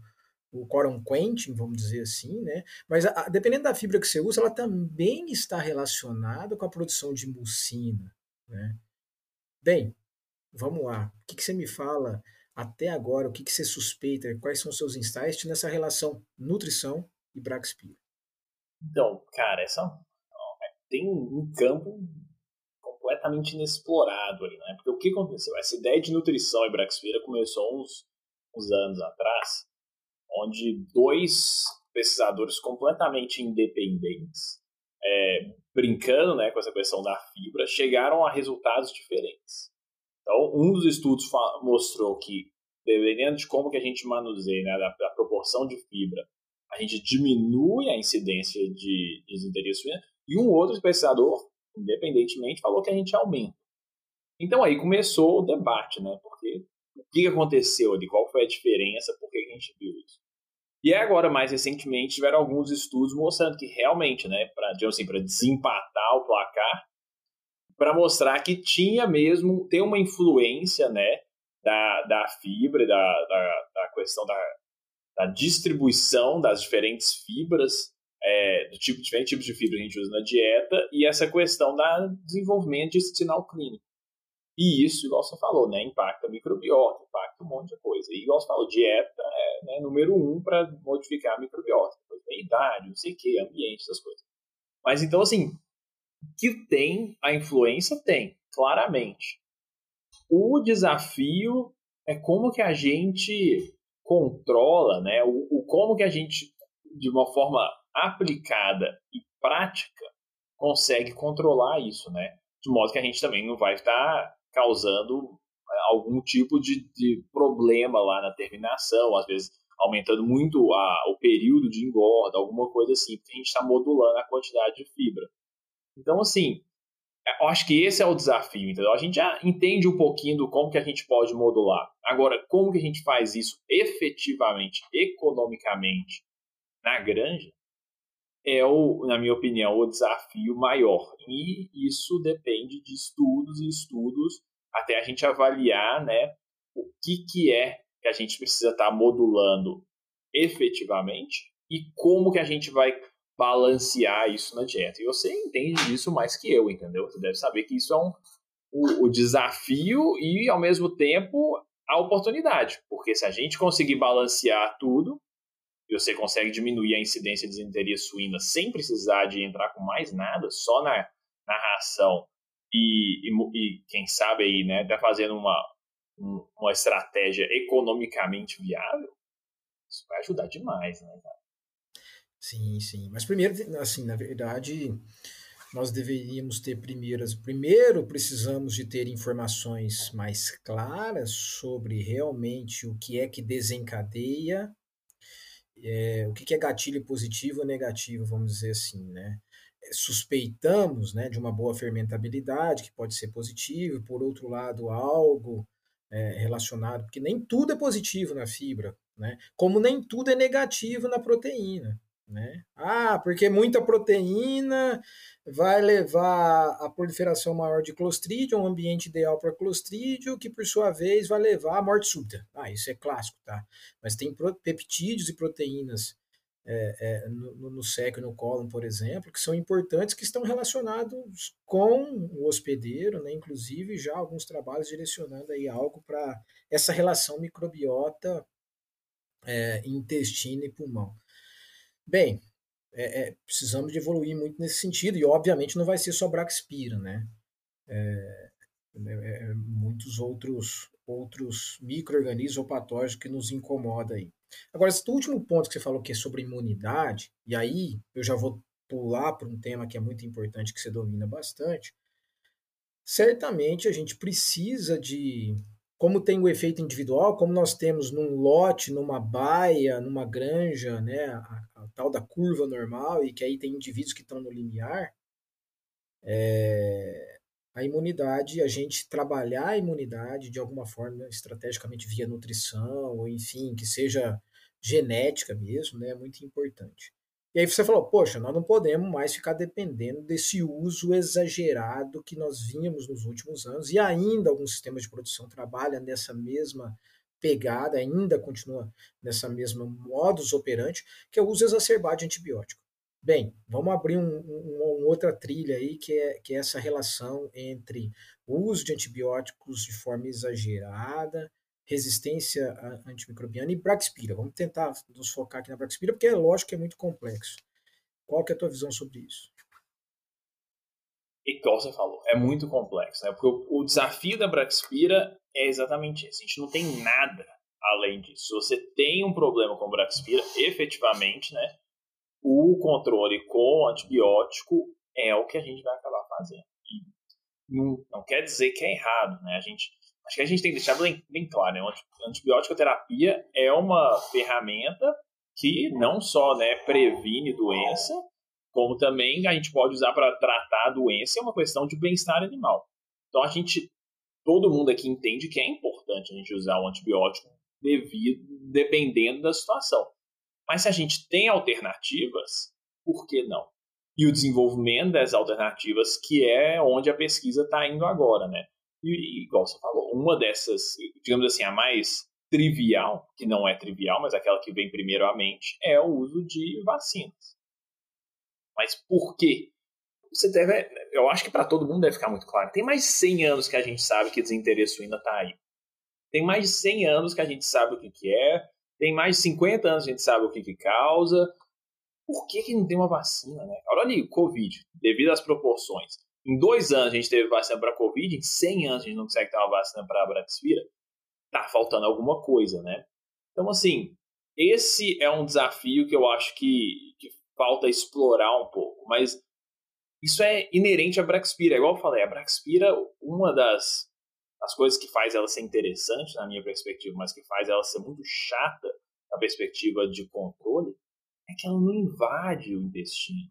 o quorum quenching, vamos dizer assim, né? Mas a, dependendo da fibra que você usa, ela também está relacionada com a produção de mucina, né? Bem, vamos lá. O que, que você me fala até agora? O que, que você suspeita? Quais são os seus insights nessa relação nutrição e Braxpira? Então, cara, essa é, tem um campo completamente inexplorado ali, né? Porque o que aconteceu? Essa ideia de nutrição e Braxpira começou uns, uns anos atrás, onde dois pesquisadores completamente independentes, é, brincando né, com essa questão da fibra, chegaram a resultados diferentes. Então, um dos estudos mostrou que, dependendo de como que a gente manuseia, né, da, da proporção de fibra a gente diminui a incidência de desinteria suína, e um outro pesquisador, independentemente, falou que a gente aumenta. Então aí começou o debate, né? Porque o que aconteceu ali? Qual foi a diferença? Por que a gente viu isso? E agora, mais recentemente, tiveram alguns estudos mostrando que realmente, né, para assim, desempatar o placar, para mostrar que tinha mesmo, tem uma influência, né, da, da fibra, da, da, da questão da da distribuição das diferentes fibras, é, do tipo, diferentes tipos de fibra que a gente usa na dieta, e essa questão da desenvolvimento de sinal clínico. E isso, igual você falou, né, impacta a microbiota, impacta um monte de coisa. E igual você falou, dieta é né, número um para modificar a microbiota. Depois vem idade, não sei o que, ambiente, essas coisas. Mas então, assim, que tem a influência, tem, claramente. O desafio é como que a gente controla, né, o, o como que a gente, de uma forma aplicada e prática, consegue controlar isso, né? De modo que a gente também não vai estar causando é, algum tipo de, de problema lá na terminação, às vezes aumentando muito a, o período de engorda, alguma coisa assim, porque a gente está modulando a quantidade de fibra. Então, assim, eu acho que esse é o desafio, entendeu? A gente já entende um pouquinho do como que a gente pode modular. Agora, como que a gente faz isso efetivamente, economicamente, na granja, é, o, na minha opinião, o desafio maior. E isso depende de estudos e estudos até a gente avaliar né, o que, que é que a gente precisa estar tá modulando efetivamente e como que a gente vai balancear isso na dieta. E você entende disso mais que eu, entendeu? Você deve saber que isso é um, o, o desafio e, ao mesmo tempo, a oportunidade, porque se a gente conseguir balancear tudo, e você consegue diminuir a incidência de desinteria suína sem precisar de entrar com mais nada, só na, na ração e, e, e, quem sabe aí, né, tá fazendo uma, uma estratégia economicamente viável, isso vai ajudar demais, né, cara? Sim, sim. Mas primeiro, assim, na verdade, nós deveríamos ter primeiras. Primeiro, precisamos de ter informações mais claras sobre realmente o que é que desencadeia, é, o que é gatilho positivo ou negativo, vamos dizer assim, né? Suspeitamos né, de uma boa fermentabilidade, que pode ser positivo, por outro lado, algo é, relacionado, porque nem tudo é positivo na fibra, né? Como nem tudo é negativo na proteína. Né? Ah, porque muita proteína vai levar a proliferação maior de clostridium, um ambiente ideal para clostridium, que por sua vez vai levar à morte súbita. Ah, isso é clássico, tá? Mas tem peptídeos e proteínas é, é, no, no seco e no cólon, por exemplo, que são importantes, que estão relacionados com o hospedeiro, né? inclusive já alguns trabalhos direcionando aí algo para essa relação microbiota é, intestino e pulmão. Bem, é, é, precisamos de evoluir muito nesse sentido, e obviamente não vai ser só Braxpira, né? É, é, é muitos outros outros micro-organismos ou patógenos que nos incomodam aí. Agora, esse último ponto que você falou que é sobre imunidade, e aí eu já vou pular para um tema que é muito importante, que você domina bastante. Certamente a gente precisa de como tem o efeito individual, como nós temos num lote, numa baia, numa granja, né, tal da curva normal, e que aí tem indivíduos que estão no limiar, é, a imunidade, a gente trabalhar a imunidade de alguma forma, estrategicamente via nutrição, ou enfim, que seja genética mesmo, né, é muito importante. E aí você falou, poxa, nós não podemos mais ficar dependendo desse uso exagerado que nós vínhamos nos últimos anos, e ainda alguns sistemas de produção trabalham nessa mesma pegada, ainda continua nessa mesma modus operandi, que é o uso exacerbado de antibiótico. Bem, vamos abrir um, um, uma outra trilha aí, que é, que é essa relação entre o uso de antibióticos de forma exagerada resistência antimicrobiana e Braxpira. Vamos tentar nos focar aqui na Braxpira, porque é lógico que é muito complexo. Qual que é a tua visão sobre isso? E como você falou, é muito complexo, né? Porque o, o desafio da Braxpira é exatamente esse. A gente não tem nada além disso. Se você tem um problema com Braxpira, efetivamente, né? O controle com antibiótico é o que a gente vai acabar fazendo. E não, não quer dizer que é errado, né? A gente acho que a gente tem que deixar bem, bem claro, né? Antibiótico terapia é uma ferramenta que não só né, previne doença, como também a gente pode usar para tratar a doença, é uma questão de bem-estar animal. Então a gente, todo mundo aqui entende que é importante a gente usar o antibiótico devido, dependendo da situação. Mas se a gente tem alternativas, por que não? E o desenvolvimento das alternativas, que é onde a pesquisa está indo agora, né? E, igual você falou, uma dessas, digamos assim, a mais trivial, que não é trivial, mas aquela que vem primeiro à mente, é o uso de vacinas. Mas por quê? Você deve, eu acho que para todo mundo deve ficar muito claro. Tem mais de 100 anos que a gente sabe que desinteresse suína está aí. Tem mais de 100 anos que a gente sabe o que, que é. Tem mais de 50 anos que a gente sabe o que, que causa. Por que, que não tem uma vacina, né? Olha ali, Covid, devido às proporções. Em dois anos a gente teve vacina para Covid, em 100 anos a gente não consegue ter uma vacina para a Braxvira. Tá faltando alguma coisa, né? Então, assim, esse é um desafio que eu acho que, que falta explorar um pouco, mas isso é inerente à Braxpira. Igual eu falei, a Braxpira, uma das, das coisas que faz ela ser interessante, na minha perspectiva, mas que faz ela ser muito chata na perspectiva de controle, é que ela não invade o intestino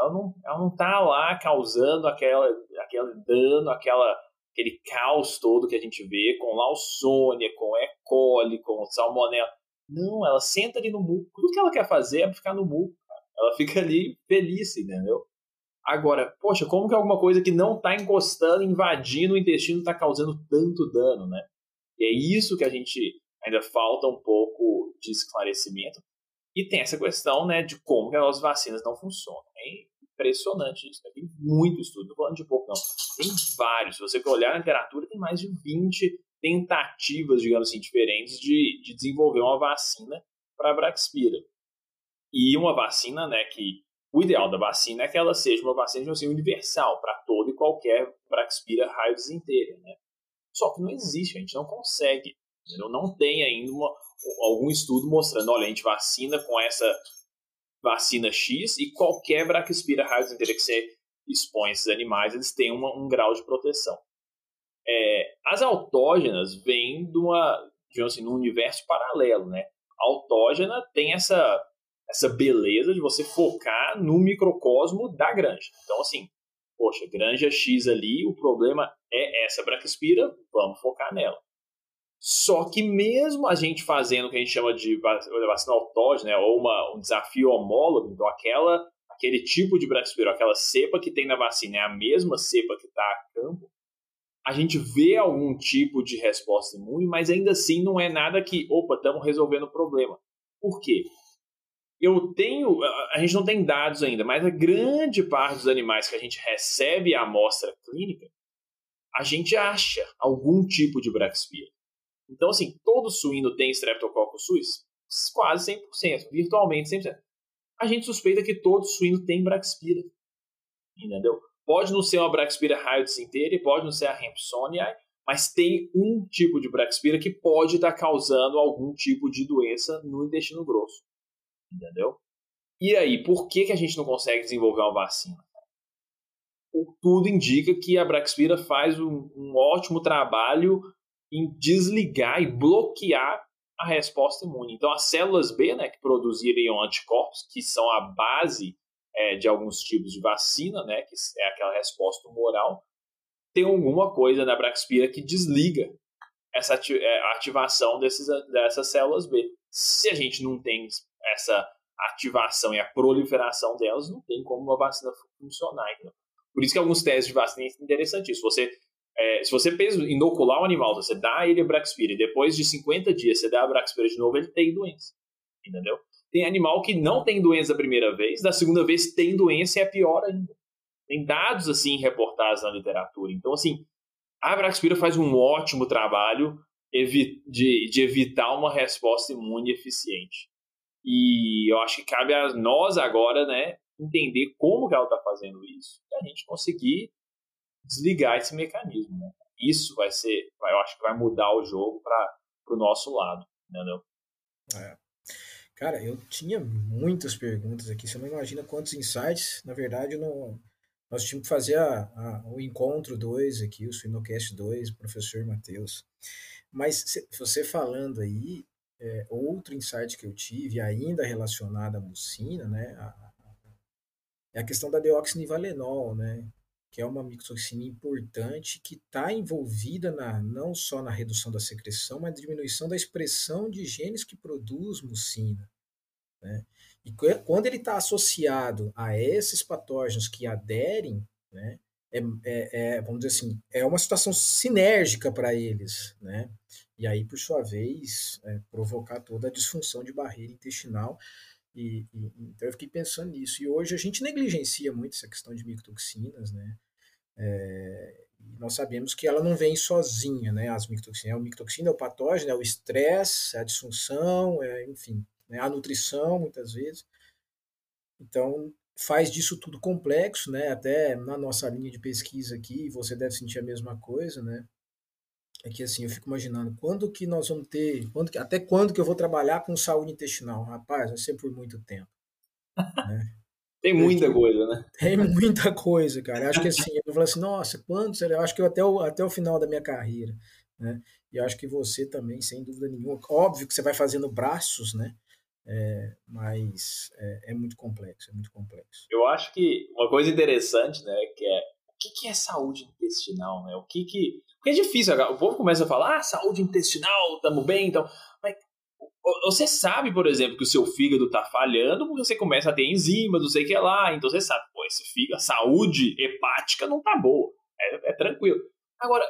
ela não, ela não tá lá causando aquela, aquele dano, aquela, aquele caos todo que a gente vê com Lawsonia, com E. coli, com Salmonella. Não, ela senta ali no muco. Tudo que ela quer fazer é ficar no muco. Ela fica ali feliz, entendeu? Agora, poxa, como que alguma coisa que não está encostando, invadindo o intestino, está causando tanto dano, né? E é isso que a gente ainda falta um pouco de esclarecimento. E tem essa questão né, de como que as vacinas não funcionam. É impressionante isso. Né? Tem muito estudo, não falando de pouco, não. Tem vários. Se você olhar na literatura, tem mais de 20 tentativas, digamos assim, diferentes de, de desenvolver uma vacina para a Braxpira. E uma vacina, né, que o ideal da vacina é que ela seja uma vacina assim, universal para todo e qualquer Braxpira raio inteira, né? Só que não existe, a gente não consegue. Não tem ainda uma, algum estudo mostrando, olha, a gente vacina com essa vacina X e qualquer Braxpira raio inteira que você expõe esses animais, eles têm uma, um grau de proteção. É, as autógenas vêm de uma, digamos assim, universo paralelo, né? A autógena tem essa, essa beleza de você focar no microcosmo da granja. Então, assim, poxa, granja X ali, o problema é essa braquispira, vamos focar nela. Só que mesmo a gente fazendo o que a gente chama de vacina autógena, né, ou uma, um desafio homólogo, então aquela, aquele tipo de braquispira, aquela cepa que tem na vacina é a mesma cepa que está a campo, a gente vê algum tipo de resposta imune, mas ainda assim não é nada que, opa, estamos resolvendo o problema. Por quê? Eu tenho, a gente não tem dados ainda, mas a grande parte dos animais que a gente recebe a amostra clínica, a gente acha algum tipo de Braxpira. Então, assim, todo suíno tem Streptococcus suis? Quase 100%, virtualmente 100%. A gente suspeita que todo suíno tem Braxpira. Entendeu? Pode não ser uma Braxpira raios inteira, pode não ser a Hampsoniae, mas tem um tipo de Braxpira que pode estar causando algum tipo de doença no intestino grosso. Entendeu? E aí, por que, que a gente não consegue desenvolver uma vacina? Tudo indica que a Braxpira faz um, um ótimo trabalho em desligar e bloquear a resposta imune. Então, as células B, né, que produziriam anticorpos, que são a base é, de alguns tipos de vacina, né, que é aquela resposta tumoral, tem alguma coisa na Braxpira que desliga essa é, ativação desses, dessas células B. Se a gente não tem essa ativação e a proliferação delas, não tem como uma vacina funcionar. Entendeu? Por isso que alguns testes de vacina é interessantíssimos. Você, é, se você inocular um animal, você dá ele a Braxpira e depois de 50 dias você dá a Braxpira de novo, ele tem doença. Entendeu? Tem animal que não tem doença da primeira vez, da segunda vez tem doença e é pior ainda. Tem dados assim reportados na literatura. Então, assim, a Braxpira faz um ótimo trabalho de, de evitar uma resposta imune eficiente. E eu acho que cabe a nós agora, né, entender como que ela está fazendo isso e a gente conseguir desligar esse mecanismo. Né? Isso vai ser, eu acho que vai mudar o jogo para o nosso lado, entendeu? É. Cara, eu tinha muitas perguntas aqui. Você não imagina quantos insights. Na verdade, não, nós tínhamos que fazer a, a, o encontro 2 aqui, o Suinocast 2, professor Matheus. Mas você falando aí, é, outro insight que eu tive, ainda relacionado à mucina, né, a, é a questão da deoxinivalenol, né, que é uma micotoxina importante que está envolvida na, não só na redução da secreção, mas na diminuição da expressão de genes que produz mucina. Né? E quando ele está associado a esses patógenos que aderem, né, é, é, é, vamos dizer assim, é uma situação sinérgica para eles, né? E aí, por sua vez, é, provocar toda a disfunção de barreira intestinal. E, e, então eu fiquei pensando nisso. E hoje a gente negligencia muito essa questão de micotoxinas, né? É, nós sabemos que ela não vem sozinha, né? As micotoxinas, a micotoxina é o patógeno, é o estresse, é a disfunção, é, enfim, né? a nutrição, muitas vezes. Então, faz disso tudo complexo, né? Até na nossa linha de pesquisa aqui, você deve sentir a mesma coisa, né? É que assim, eu fico imaginando, quando que nós vamos ter, quando que, até quando que eu vou trabalhar com saúde intestinal? Rapaz, vai ser por muito tempo. Né? Tem muita Porque, coisa, né? Tem muita coisa, cara. Eu acho que assim, eu falo assim, nossa, quando será? Eu acho que eu até o, até o final da minha carreira, né? E acho que você também, sem dúvida nenhuma. Óbvio que você vai fazendo braços, né? É, mas é, é, muito complexo, é muito complexo. Eu acho que uma coisa interessante, né, que é que, que é saúde intestinal, né? O que que porque é difícil, o povo começa a falar, ah, saúde intestinal, estamos bem, então. Mas você sabe, por exemplo, que o seu fígado está falhando porque você começa a ter enzimas, não sei o que lá. Então você sabe, pô, esse fígado, a saúde hepática não tá boa. É, é tranquilo. Agora,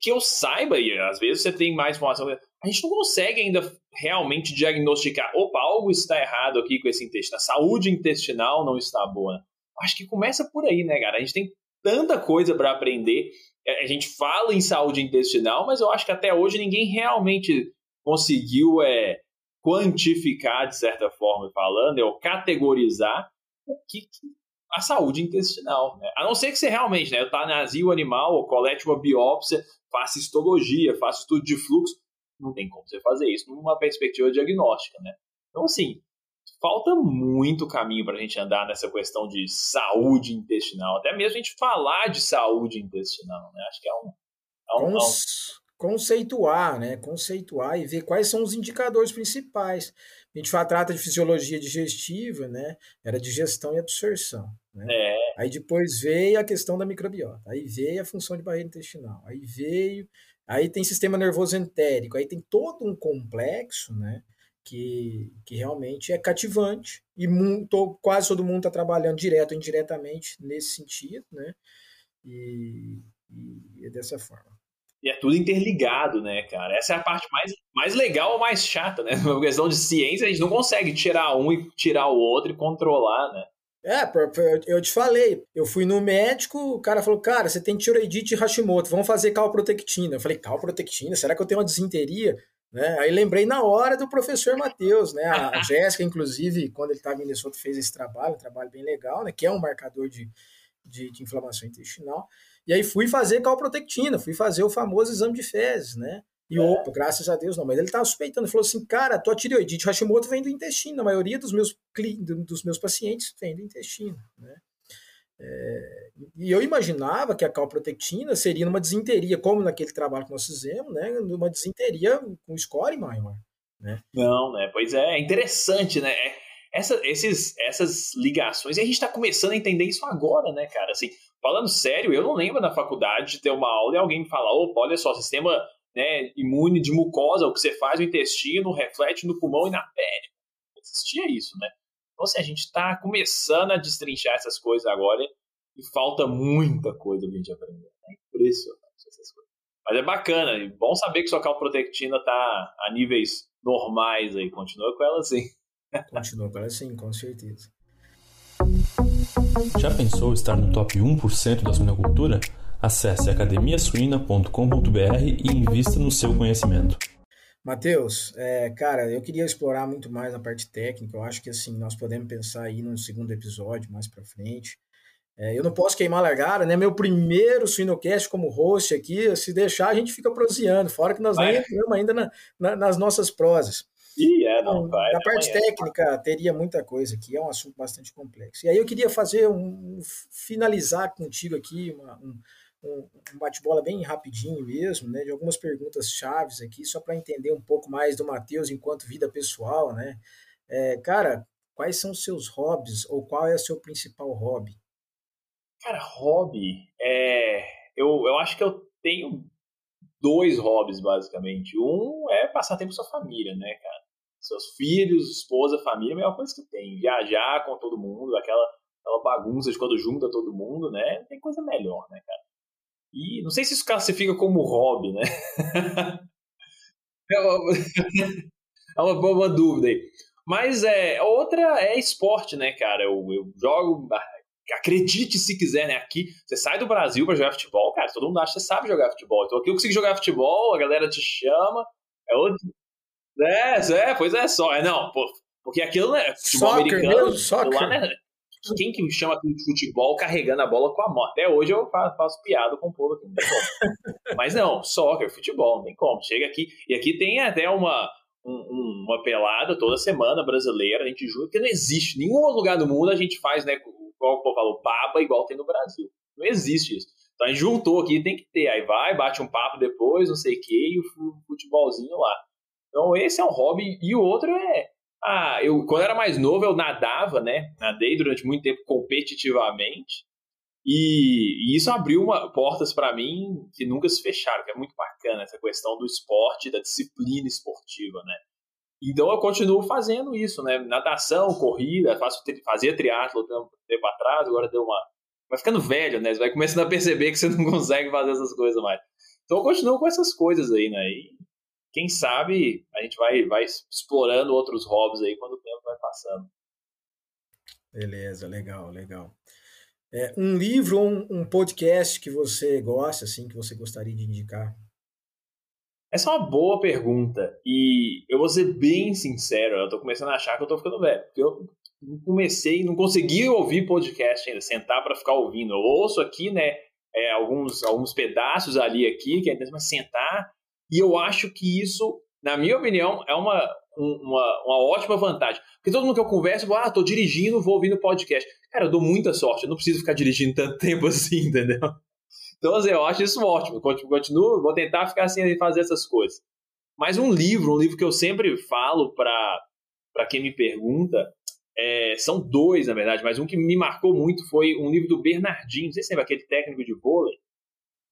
que eu saiba, e às vezes você tem mais informação, a gente não consegue ainda realmente diagnosticar, opa, algo está errado aqui com esse intestino, a saúde intestinal não está boa. Acho que começa por aí, né, cara? A gente tem tanta coisa para aprender é, a gente fala em saúde intestinal, mas eu acho que até hoje ninguém realmente conseguiu é, quantificar, de certa forma, falando, ou categorizar o que, que a saúde intestinal. Né? A não ser que você realmente né, eutanasia o animal, ou colete uma biópsia, faça histologia, faça estudo de fluxo. Não tem como você fazer isso numa perspectiva diagnóstica. Né? Então, assim, falta muito caminho para a gente andar nessa questão de saúde intestinal. Até mesmo a gente falar de saúde intestinal. Né? Acho que é um. É um, é um conceituar, né? Conceituar e ver quais são os indicadores principais. A gente fala, trata de fisiologia digestiva, né? Era digestão e absorção. Né? É. Aí depois veio a questão da microbiota, aí veio a função de barreira intestinal, aí veio, aí tem sistema nervoso entérico, aí tem todo um complexo, né? Que, que realmente é cativante e muito, quase todo mundo está trabalhando direto ou indiretamente nesse sentido, né? E, e é dessa forma. E é tudo interligado, né, cara? Essa é a parte mais, mais legal ou mais chata, né? Uma questão de ciência, a gente não consegue tirar um e tirar o outro e controlar, né? É, eu te falei, eu fui no médico, o cara falou, cara, você tem tiroidite e Hashimoto, vamos fazer calprotectina. Eu falei, calprotectina? Será que eu tenho uma desinteria? Né? Aí lembrei na hora do professor Matheus, né? A Jéssica, inclusive, quando ele estava em Minnesota, fez esse trabalho, um trabalho bem legal, né? Que é um marcador de, de, de inflamação intestinal. E aí fui fazer calprotectina, fui fazer o famoso exame de fezes, né? E é. opa, graças a Deus não, mas ele estava suspeitando, ele falou assim, cara, tua tireoidite Hashimoto vem do intestino, a maioria dos meus, dos meus pacientes vem do intestino, né? É, e eu imaginava que a calprotectina seria numa desinteria, como naquele trabalho que nós fizemos, né? Numa desinteria com score maior, né? Não, né? Pois é, é interessante, né? É, essa, esses, essas ligações, e a gente está começando a entender isso agora, né, cara? Assim, falando sério, eu não lembro na faculdade de ter uma aula e alguém me falar, opa, olha só, sistema né, imune de mucosa, o que você faz no intestino reflete no pulmão e na pele. Não existia isso, né? Então, assim, a gente está começando a destrinchar essas coisas agora e falta muita coisa pra gente aprender. É impressionante essas coisas. Mas é bacana, e bom saber que sua calprotectina está a níveis normais aí. Continua com ela assim. Continua com ela sim, com certeza. Já pensou estar no top 1% da suinocultura? Acesse academiasuina.com.br e invista no seu conhecimento. Matheus, é, cara, eu queria explorar muito mais a parte técnica. Eu acho que assim nós podemos pensar aí num segundo episódio mais para frente. É, eu não posso queimar a largada, né? Meu primeiro Suinocast como host aqui, se deixar a gente fica proseando, fora que nós nem entramos ainda na, na, nas nossas prosas. E é, não, vai. Da parte técnica, teria muita coisa aqui, é um assunto bastante complexo. E aí eu queria fazer um. finalizar contigo aqui uma, um, um bate-bola bem rapidinho mesmo, né? De algumas perguntas chaves aqui, só para entender um pouco mais do Matheus enquanto vida pessoal, né? É, cara, quais são os seus hobbies ou qual é o seu principal hobby? Cara, hobby é. Eu, eu acho que eu tenho dois hobbies, basicamente. Um é passar tempo com sua família, né, cara? seus filhos, esposa, família, a melhor coisa que tem. Viajar com todo mundo, aquela, aquela bagunça de quando junta todo mundo, né? Não tem coisa melhor, né, cara? E não sei se isso classifica como hobby, né? é, uma, é uma boa dúvida aí. Mas é, outra é esporte, né, cara? Eu, eu jogo. Acredite se quiser, né? Aqui, você sai do Brasil para jogar futebol, cara, todo mundo acha que você sabe jogar futebol. Então aqui eu consigo jogar futebol, a galera te chama. É outro, é, é, pois é, só. É, não, pô, porque aquilo não é futebol soccer americano. Mesmo, soccer. Lá, né, quem que chama de futebol carregando a bola com a mão? Até hoje eu faço, piada com o povo aqui, não. Mas não, soccer, futebol, não tem como. Chega aqui, e aqui tem até uma, um, uma pelada toda semana brasileira, a gente junta, que não existe. Nenhum lugar do mundo a gente faz, né, igual o povo falou, baba igual tem no Brasil. Não existe isso. Então a gente juntou aqui, tem que ter. Aí vai, bate um papo depois, não sei o que, e o futebolzinho lá. Então, esse é um hobby. E o outro é. Ah, eu, quando era mais novo, eu nadava, né? Nadei durante muito tempo competitivamente. E, e isso abriu uma, portas para mim que nunca se fecharam, que é muito bacana essa questão do esporte, da disciplina esportiva, né? Então eu continuo fazendo isso, né? Natação, corrida, faço, fazia triatlo um tempo atrás, agora deu uma. Vai ficando velho, né? Você vai começando a perceber que você não consegue fazer essas coisas mais. Então eu continuo com essas coisas aí, né? E quem sabe a gente vai, vai explorando outros hobbies aí quando o tempo vai passando. Beleza, legal, legal. É, um livro ou um, um, podcast que você gosta, assim, que você gostaria de indicar? Essa é uma boa pergunta. E eu vou ser bem sincero, eu tô começando a achar que eu tô ficando velho. Porque eu comecei, não consegui ouvir podcast ainda, sentar para ficar ouvindo. Eu ouço aqui, né, é, alguns, alguns pedaços ali aqui, que é mesmo sentar, e eu acho que isso, na minha opinião, é uma, uma, uma ótima vantagem. Porque todo mundo que eu converso, ah, tô dirigindo, vou ouvindo podcast. Cara, eu dou muita sorte, eu não preciso ficar dirigindo tanto tempo assim, entendeu? Então, assim, eu acho isso ótimo. Continuo, vou tentar ficar assim e fazer essas coisas. Mas um livro, um livro que eu sempre falo para quem me pergunta, é, são dois, na verdade, mas um que me marcou muito foi um livro do Bernardinho, não sei se lembra aquele técnico de vôlei.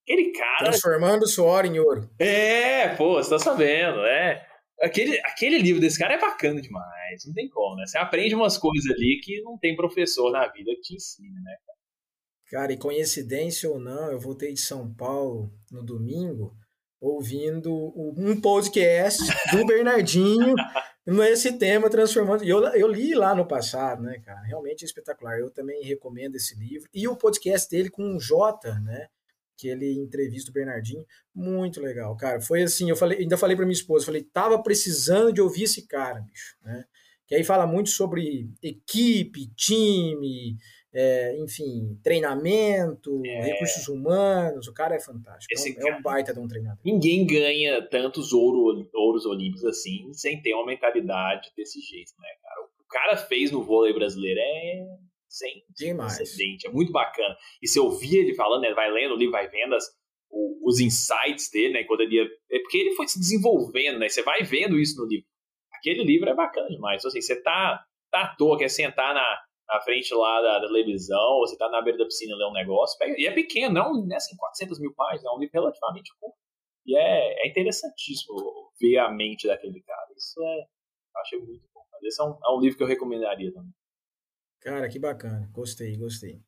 Aquele cara. Transformando suor em ouro. É, pô, você tá sabendo, é. Aquele, aquele livro desse cara é bacana demais, não tem como, né? Você aprende umas coisas ali que não tem professor na vida que te ensina, né? Cara, e coincidência ou não, eu voltei de São Paulo no domingo ouvindo um podcast do Bernardinho nesse tema transformando. Eu, eu li lá no passado, né, cara? Realmente é espetacular. Eu também recomendo esse livro. E o podcast dele com o Jota, né? Que ele entrevista o Bernardinho. Muito legal, cara. Foi assim, eu falei, ainda falei para minha esposa, falei, tava precisando de ouvir esse cara, bicho, né? Que aí fala muito sobre equipe, time, é, enfim, treinamento, é. recursos humanos, o cara é fantástico. Esse é, um, é um baita de um treinador. Ninguém ganha tantos ouro, ouros olímpicos assim sem ter uma mentalidade desse jeito, né, cara? O cara fez no vôlei brasileiro é sem Demais. Excelente, é muito bacana. E você ouvia ele falando, né, vai lendo ali, vai vendo as, os insights dele, né, quando ele ia, é porque ele foi se desenvolvendo, né, você vai vendo isso no livro. Aquele livro é bacana demais, então, assim, você tá, tá à toa, quer sentar na na frente lá da, da televisão, ou você tá na beira da piscina ler um negócio, pega, e é pequeno, não é assim, 400 mil páginas, é um livro relativamente curto. E é, é interessantíssimo ver a mente daquele cara. Isso é, eu achei muito bom. Mas esse é um, é um livro que eu recomendaria também. Cara, que bacana. Gostei, gostei.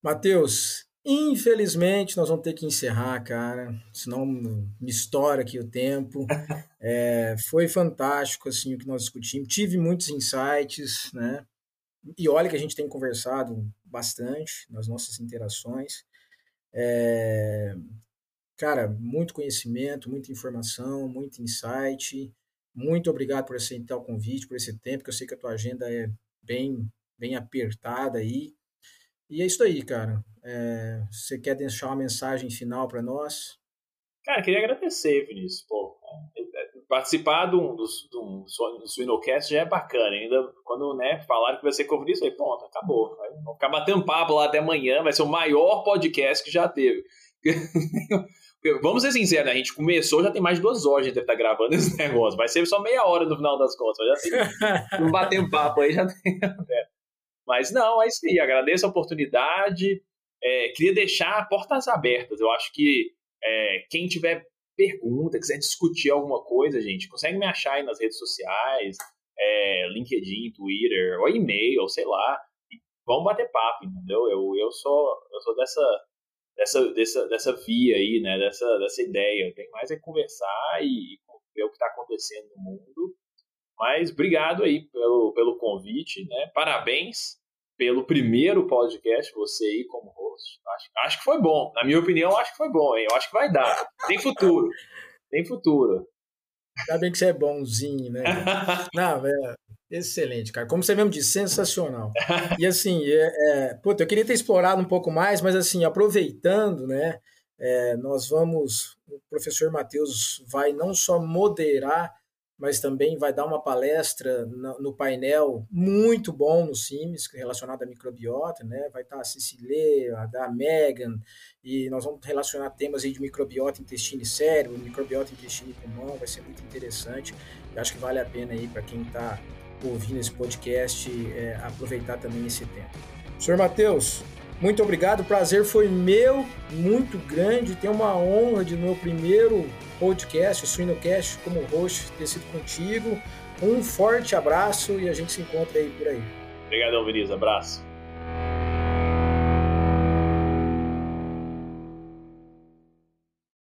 Matheus, infelizmente nós vamos ter que encerrar, cara. Senão me estoura aqui o tempo. É, foi fantástico assim o que nós discutimos. Tive muitos insights, né? E olha que a gente tem conversado bastante nas nossas interações. É, cara, muito conhecimento, muita informação, muito insight. Muito obrigado por aceitar o convite, por esse tempo, que eu sei que a tua agenda é bem, bem apertada aí. E é isso aí, cara. É, você quer deixar uma mensagem final para nós? Cara, queria agradecer, Vinícius. Pô, participar do, do, do, do Suinocast já é bacana. Ainda quando né, falaram que vai ser comunista, eu falei, pronto, acabou. Vamos ficar batendo papo lá até amanhã, vai ser o maior podcast que já teve. Vamos ser sinceros, né? a gente começou, já tem mais de duas horas a gente deve estar gravando esse negócio. Vai ser só meia hora no final das contas. Já tem um batendo papo aí, já tem. Mas não, é isso aí. Agradeço a oportunidade. É, queria deixar portas abertas. Eu acho que é, quem tiver pergunta, quiser discutir alguma coisa, gente, consegue me achar aí nas redes sociais, é, LinkedIn, Twitter, ou e-mail, sei lá. Vamos bater papo, entendeu? Eu, eu sou, eu sou dessa, dessa, dessa, dessa via aí, né? Dessa, dessa ideia. Tem mais é conversar e ver o que está acontecendo no mundo. Mas obrigado aí pelo, pelo convite, né? Parabéns pelo primeiro podcast, você aí como host. Acho, acho que foi bom. Na minha opinião, acho que foi bom, hein? Eu acho que vai dar. Tem futuro. Tem futuro. Ainda bem que você é bonzinho, né? Não, é excelente, cara. Como você mesmo disse, sensacional. E assim, é, é, puta, eu queria ter explorado um pouco mais, mas assim, aproveitando, né? É, nós vamos, o professor Matheus vai não só moderar mas também vai dar uma palestra no, painel muito bom no CIMES, relacionado à microbiota, né? Vai estar a Cecília, a Megan, e nós vamos relacionar temas aí de microbiota, intestino e cérebro, microbiota, intestino e pulmão, vai ser muito interessante. Eu acho que vale a pena aí para quem está ouvindo esse podcast é, aproveitar também esse tempo. Senhor Matheus, muito obrigado, o prazer foi meu, muito grande, ter uma honra de meu primeiro podcast, o Suinocast, como host, ter sido contigo. Um forte abraço e a gente se encontra aí por aí. Obrigadão, Vinícius. Abraço.